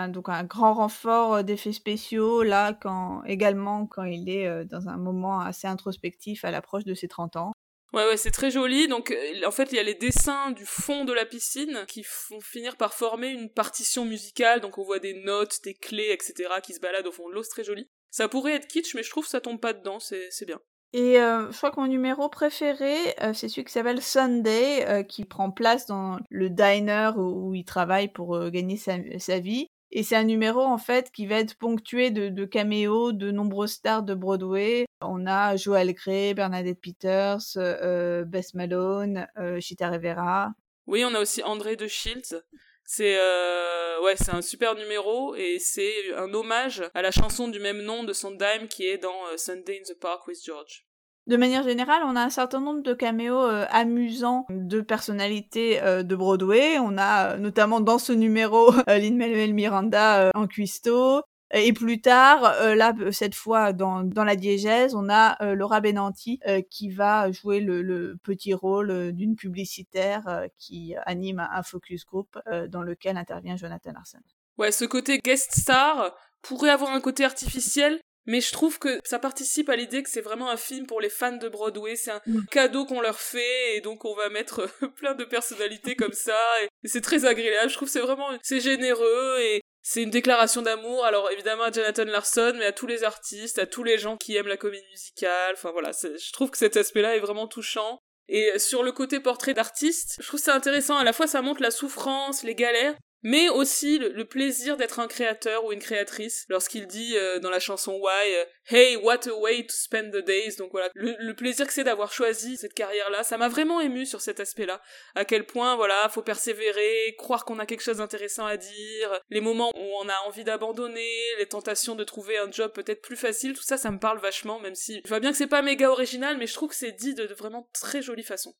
donc un grand renfort d'effets spéciaux là quand également quand il est dans un moment assez introspectif à l'approche de ses 30 ans. Ouais ouais c'est très joli donc en fait il y a les dessins du fond de la piscine qui font finir par former une partition musicale donc on voit des notes, des clés etc qui se baladent au fond de l'eau c'est très joli. Ça pourrait être kitsch mais je trouve que ça tombe pas dedans c'est bien. Et je crois que mon numéro préféré, c'est celui qui s'appelle Sunday, qui prend place dans le diner où, il travaille pour gagner sa, vie. Et c'est un numéro en fait qui va être ponctué de, caméos de nombreuses stars de Broadway. On a Joel Grey, Bernadette Peters, euh, Bess Malone, euh, Chita Rivera. Oui, on a aussi André de Shields. C'est euh, ouais, c'est un super numéro et c'est un hommage à la chanson du même nom de Sondheim qui est dans euh, Sunday in the Park with George. De manière générale, on a un certain nombre de caméos euh, amusants de personnalités euh, de Broadway. On a euh, notamment dans ce numéro Lin-Manuel Miranda en cuistot. Et plus tard, là, cette fois dans, la diégèse, on a Laura Benanti qui va jouer le, petit rôle d'une publicitaire qui anime un focus group dans lequel intervient Jonathan Larson. Ouais, ce côté guest star pourrait avoir un côté artificiel, mais je trouve que ça participe à l'idée que c'est vraiment un film pour les fans de Broadway, c'est un cadeau qu'on leur fait et donc on va mettre plein de personnalités comme ça et, c'est très agréable. Je trouve que c'est vraiment c'est généreux et c'est une déclaration d'amour, alors évidemment à Jonathan Larson, mais à tous les artistes, à tous les gens qui aiment la comédie musicale. Enfin voilà, je trouve que cet aspect-là est vraiment touchant. Et sur le côté portrait d'artiste, je trouve ça intéressant. À la fois, ça montre la souffrance, les galères, mais aussi le, plaisir d'être un créateur ou une créatrice lorsqu'il dit euh, dans la chanson Why euh, Hey what a way to spend the days. Donc voilà le, plaisir que c'est d'avoir choisi cette carrière là ça m'a vraiment ému sur cet aspect là à quel point voilà faut persévérer croire qu'on a quelque chose d'intéressant à dire les moments où on a envie d'abandonner les tentations de trouver un job peut-être plus facile tout ça ça me parle vachement même si je vois bien que c'est pas méga original mais je trouve que c'est dit de vraiment très jolie façon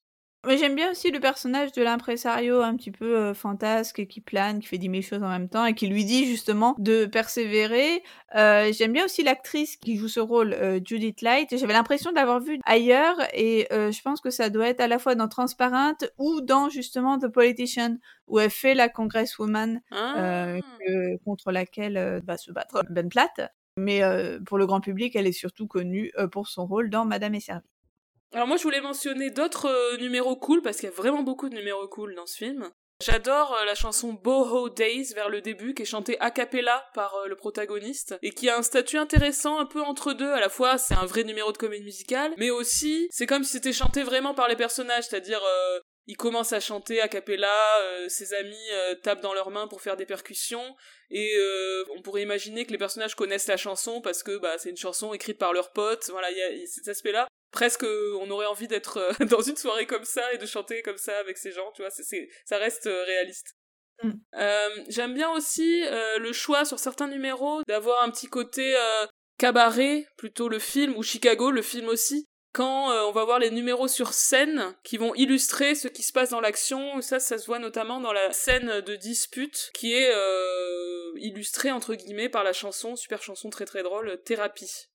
mais j'aime bien aussi le personnage de l'impresario un petit peu euh, fantasque, qui plane, qui fait dix mille choses en même temps et qui lui dit justement de persévérer. Euh, j'aime bien aussi l'actrice qui joue ce rôle, euh, Judith Light. J'avais l'impression de l'avoir vue ailleurs et je pense que ça doit être à la fois dans Transparent ou dans justement The Politician où elle fait la congresswoman ah. contre laquelle va se battre Ben Platt. Mais pour le grand public, elle est surtout connue pour son rôle dans Madame est servie. Alors moi je voulais mentionner d'autres euh, numéros cool parce qu'il y a vraiment beaucoup de numéros cool dans ce film. J'adore euh, la chanson Boho Days vers le début, qui est chantée a cappella par euh, le protagoniste, et qui a un statut intéressant un peu entre deux. À la fois, c'est un vrai numéro de comédie musicale, mais aussi, c'est comme si c'était chanté vraiment par les personnages, c'est-à-dire il commence à chanter a cappella, ses amis tapent dans leurs mains pour faire des percussions, et on pourrait imaginer que les personnages connaissent la chanson parce que bah, c'est une chanson écrite par leurs potes, voilà, il y a cet aspect-là presque on aurait envie d'être euh, dans une soirée comme ça et de chanter comme ça avec ces gens, tu vois, c'est, ça reste euh, réaliste. Mm. Euh, j'aime bien aussi le choix sur certains numéros d'avoir un petit côté cabaret, plutôt le film, ou Chicago, le film aussi, quand on va voir les numéros sur scène qui vont illustrer ce qui se passe dans l'action. Ça, ça se voit notamment dans la scène de dispute qui est illustrée entre guillemets par la chanson, super chanson très très drôle, Thérapie.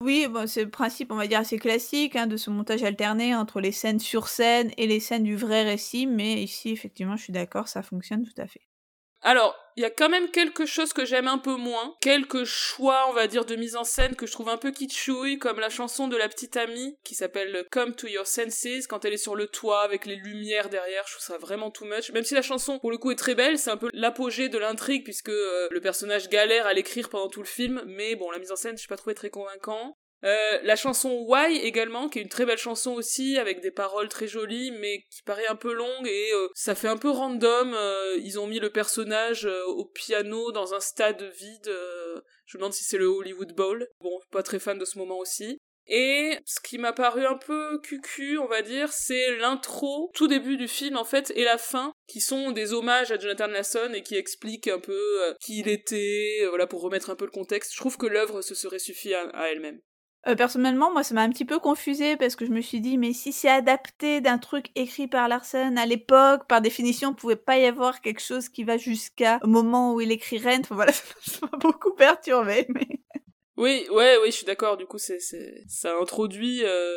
Oui, bon, c'est le principe, on va dire, assez classique hein, de ce montage alterné entre les scènes sur scène et les scènes du vrai récit, mais ici, effectivement, je suis d'accord, ça fonctionne tout à fait. Alors, il y a quand même quelque chose que j'aime un peu moins, quelques choix, on va dire, de mise en scène que je trouve un peu kitschouille, comme la chanson de la petite amie qui s'appelle Come to Your Senses, quand elle est sur le toit avec les lumières derrière, je trouve ça vraiment too much. Même si la chanson, pour le coup, est très belle, c'est un peu l'apogée de l'intrigue puisque euh, le personnage galère à l'écrire pendant tout le film, mais bon, la mise en scène, je pas trouvé très convaincant. Euh, la chanson Why également, qui est une très belle chanson aussi, avec des paroles très jolies, mais qui paraît un peu longue et euh, ça fait un peu random. Euh, ils ont mis le personnage au piano dans un stade vide. je me demande si c'est le Hollywood Bowl. Bon, pas très fan de ce moment aussi. Et ce qui m'a paru un peu cucu, on va dire, c'est l'intro, tout début du film en fait, et la fin, qui sont des hommages à Jonathan Lasson et qui expliquent un peu qui il était, voilà, pour remettre un peu le contexte. Je trouve que l'œuvre se serait suffi à elle-même. Euh, personnellement, moi, ça m'a un petit peu confusé parce que je me suis dit, mais si c'est adapté d'un truc écrit par Larsen à l'époque, par définition, il pouvait pas y avoir quelque chose qui va jusqu'à au moment où il écrit Rent. Enfin, voilà, ça m'a beaucoup perturbé. Mais... Oui, ouais, oui, je suis d'accord. Du coup, c'est, ça introduit euh,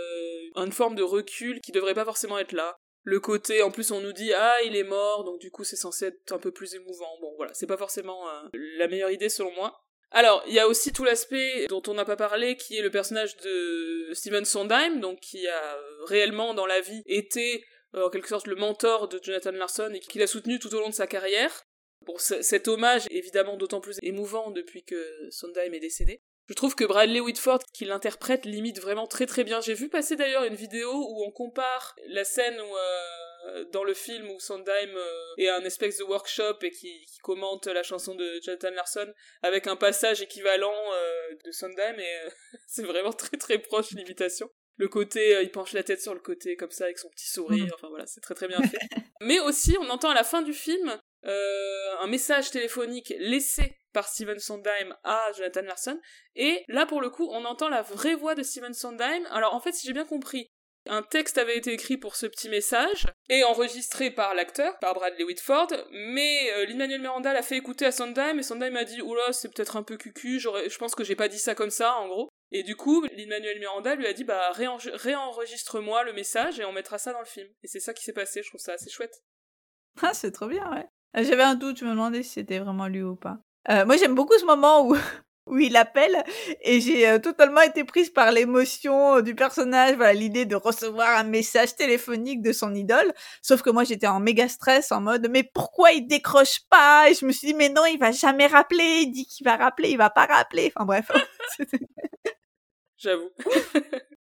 une forme de recul qui devrait pas forcément être là. Le côté, en plus, on nous dit ah il est mort, donc du coup c'est censé être un peu plus émouvant. Bon, voilà, c'est pas forcément euh, la meilleure idée selon moi. Alors, il y a aussi tout l'aspect dont on n'a pas parlé, qui est le personnage de Steven Sondheim, donc qui a réellement dans la vie été euh, en quelque sorte le mentor de Jonathan Larson et qui l'a soutenu tout au long de sa carrière. Bon, cet hommage est évidemment d'autant plus émouvant depuis que Sondheim est décédé. Je trouve que Bradley Whitford, qui l'interprète, limite vraiment très très bien. J'ai vu passer d'ailleurs une vidéo où on compare la scène où euh, dans le film où Sondheim euh, est un espèce de workshop et qui, commente la chanson de Jonathan Larson avec un passage équivalent euh, de Sondheim et c'est vraiment très très proche l'imitation. Le côté il penche la tête sur le côté comme ça avec son petit sourire. Mhm. enfin voilà c'est très très bien fait. Mais aussi on entend à la fin du film un message téléphonique laissé par Steven Sondheim à Jonathan Larson. Et là pour le coup on entend la vraie voix de Steven Sondheim. Alors en fait si j'ai bien compris un texte avait été écrit pour ce petit message et enregistré par l'acteur, par Bradley Whitford, mais euh, Lin-Manuel Miranda l'a fait écouter à Sondheim et Sondheim a dit oula c'est peut-être un peu cucu, je pense que j'ai pas dit ça comme ça en gros. Et du coup, Lin-Manuel Miranda lui a dit bah réenregistre-moi le message et on mettra ça dans le film. Et c'est ça qui s'est passé, je trouve ça assez chouette. Ah c'est trop bien ouais. J'avais un doute, je me demandais si c'était vraiment lui ou pas. Euh, moi j'aime beaucoup ce moment où où il appelle et j'ai euh, totalement été prise par l'émotion euh, du personnage, voilà l'idée de recevoir un message téléphonique de son idole. Sauf que moi j'étais en méga stress en mode mais pourquoi il décroche pas? Et je me suis dit mais non il va jamais rappeler, il dit qu'il va rappeler, il va pas rappeler. Enfin bref. J'avoue.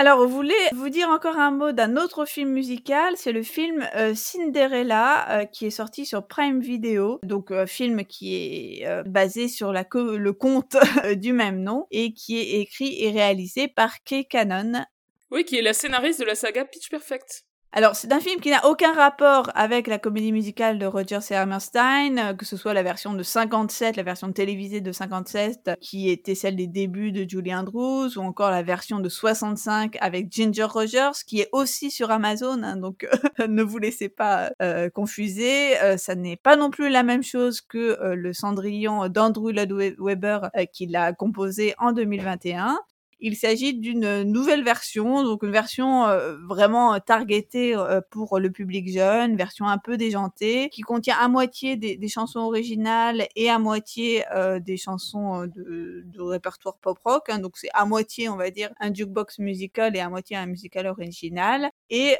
Alors, vous voulez vous dire encore un mot d'un autre film musical, c'est le film euh, Cinderella euh, qui est sorti sur Prime Video, donc un film qui est euh, basé sur le conte du même nom et qui est écrit et réalisé par Kay Cannon. Oui, qui est la scénariste de la saga Pitch Perfect. Alors, c'est un film qui n'a aucun rapport avec la comédie musicale de Roger C. Hammerstein, euh, que ce soit la version de 57, la version télévisée de 57, qui était celle des débuts de Julie Andrews, ou encore la version de 65 avec Ginger Rogers, qui est aussi sur Amazon, hein, donc ne vous laissez pas euh, confuser. Euh, ça n'est pas non plus la même chose que le Cendrillon d'Andrew Lloyd Webber, qui l'a composé en 2021. Il s'agit d'une nouvelle version, donc une version euh, vraiment targetée euh, pour le public jeune, version un peu déjantée, qui contient à moitié des, chansons originales et à moitié euh, des chansons de, répertoire pop rock. Hein. donc c'est à moitié, on va dire, un jukebox musical et à moitié un musical original. Et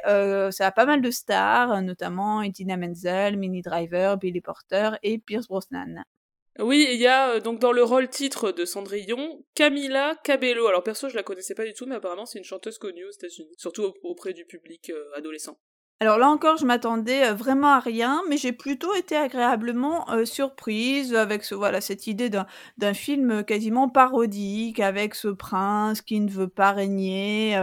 ça a pas mal de stars, notamment Idina Menzel, Minnie Driver, Billy Porter et Pierce Brosnan. Oui, il y a euh, donc dans le rôle titre de Cendrillon, Camila Cabello. Alors perso, je la connaissais pas du tout, mais apparemment c'est une chanteuse connue aux États-Unis, surtout auprès du public euh, adolescent. Alors là encore, je m'attendais euh, vraiment à rien, mais j'ai plutôt été agréablement surprise avec ce, voilà, cette idée d'un film quasiment parodique, avec ce prince qui ne veut pas régner,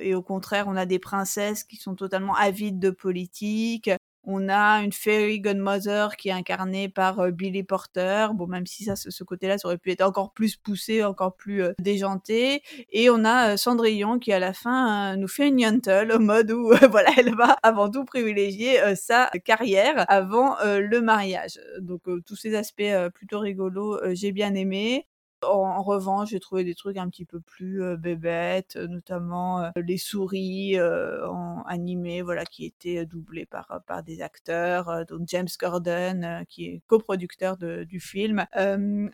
et au contraire, on a des princesses qui sont totalement avides de politique, on a une fairy godmother qui est incarnée par euh, Billy Porter. Bon, même si ça, ce, côté-là, ça aurait pu être encore plus poussé, encore plus euh, déjanté. Et on a euh, Cendrillon qui, à la fin, nous fait une yontle au mode où, voilà, elle va avant tout privilégier sa carrière avant le mariage. Donc, tous ces aspects plutôt rigolos, j'ai bien aimé. En, revanche, j'ai trouvé des trucs un petit peu plus euh, bébêtes, notamment les souris en animées, voilà, qui étaient doublées par par des acteurs. donc James Gordon, qui est coproducteur du film,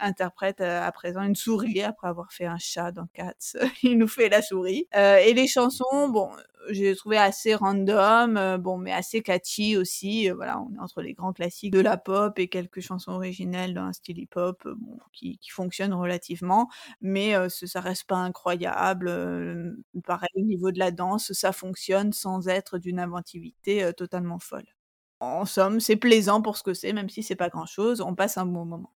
interprète à présent une souris après avoir fait un chat dans Cats. Il nous fait la souris. et les chansons, bon, j'ai trouvé assez random, euh, bon, mais assez catchy aussi. Euh, voilà, on est entre les grands classiques de la pop et quelques chansons originelles dans un style hip-hop, euh, qui, qui fonctionnent relativement, mais ça reste pas incroyable. pareil, au niveau de la danse, ça fonctionne sans être d'une inventivité totalement folle. En somme, c'est plaisant pour ce que c'est, même si c'est pas grand-chose. On passe un bon moment.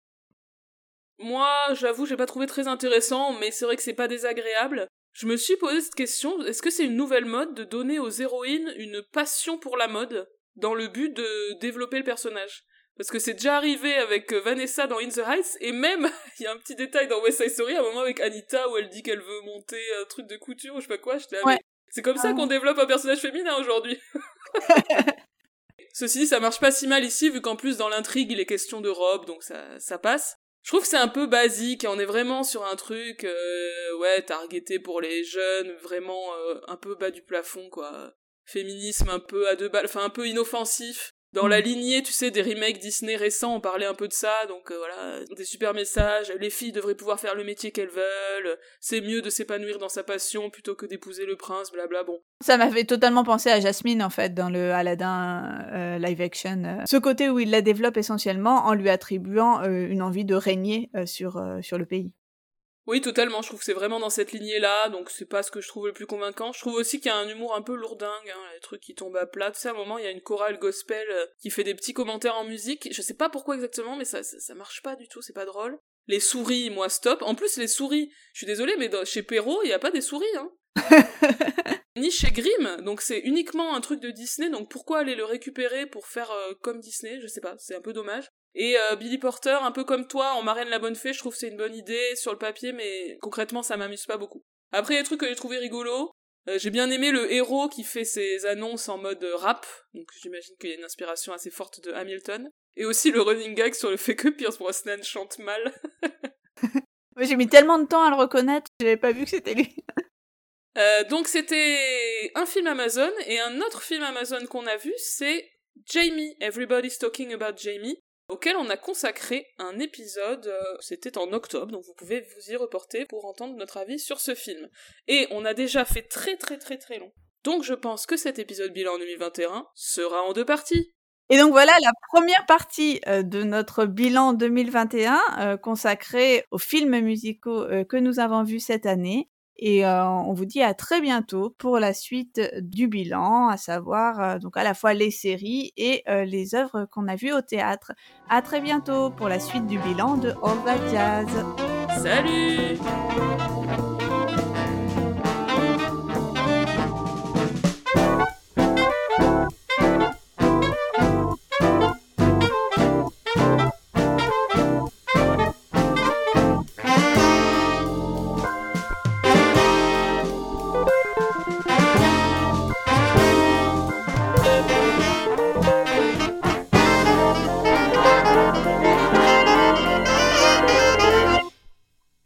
Moi, j'avoue, j'ai pas trouvé très intéressant, mais c'est vrai que c'est pas désagréable. Je me suis posé cette question, est-ce que c'est une nouvelle mode de donner aux héroïnes une passion pour la mode dans le but de développer le personnage? Parce que c'est déjà arrivé avec euh, Vanessa dans In the Heights, et même, il y a un petit détail dans West Side Story, à un moment avec Anita, où elle dit qu'elle veut monter un truc de couture, ou je sais pas quoi, je ouais. c'est comme ça ah qu'on développe un personnage féminin aujourd'hui. Ceci dit, ça marche pas si mal ici, vu qu'en plus, dans l'intrigue, il est question de robe, donc ça, ça passe. Je trouve que c'est un peu basique, on est vraiment sur un truc, euh, ouais, targeté pour les jeunes, vraiment euh, un peu bas du plafond, quoi. Féminisme un peu à deux balles, enfin un peu inoffensif dans la mm. lignée, tu sais, des remakes Disney récents, on parlait un peu de ça, donc euh, voilà, des super messages, les filles devraient pouvoir faire le métier qu'elles veulent, c'est mieux de s'épanouir dans sa passion plutôt que d'épouser le prince, blabla, bon. Ça m'avait totalement pensé à Jasmine, en fait, dans le Aladdin euh, live action. Euh. Ce côté où il la développe essentiellement en lui attribuant une envie de régner sur, sur le pays. Oui, totalement. Je trouve que c'est vraiment dans cette lignée-là, donc c'est pas ce que je trouve le plus convaincant. Je trouve aussi qu'il y a un humour un peu lourdingue, hein, les trucs qui tombent à plat. Tu sais, à un moment, il y a une chorale gospel euh, qui fait des petits commentaires en musique. Je sais pas pourquoi exactement, mais ça, ça, marche pas du tout, c'est pas drôle. Les souris, moi, stop. En plus, les souris, je suis désolée, mais chez Perrault, il y a pas des souris, hein. Ni chez Grimm, donc c'est uniquement un truc de Disney, donc pourquoi aller le récupérer pour faire euh, comme Disney Je sais pas, c'est un peu dommage. Et euh, Billy Porter, un peu comme toi, en Marraine la Bonne Fée, je trouve que c'est une bonne idée sur le papier, mais concrètement, ça m'amuse pas beaucoup. Après, les trucs que j'ai trouvé rigolos, euh, j'ai bien aimé le héros qui fait ses annonces en mode rap, donc j'imagine qu'il y a une inspiration assez forte de Hamilton. Et aussi le running gag sur le fait que Pierce Brosnan chante mal. j'ai mis tellement de temps à le reconnaître, j'avais pas vu que c'était lui. Euh, donc c'était un film Amazon, et un autre film Amazon qu'on a vu, c'est Jamie, Everybody's Talking About Jamie, auquel on a consacré un épisode, euh, c'était en octobre, donc vous pouvez vous y reporter pour entendre notre avis sur ce film. Et on a déjà fait très très très très long. Donc je pense que cet épisode bilan 2021 sera en deux parties. Et donc voilà la première partie euh, de notre bilan 2021 euh, consacrée aux films musicaux que nous avons vus cette année. Et euh, on vous dit à très bientôt pour la suite du bilan, à savoir euh, donc à la fois les séries et euh, les œuvres qu'on a vues au théâtre. À très bientôt pour la suite du bilan de All That Jazz. Salut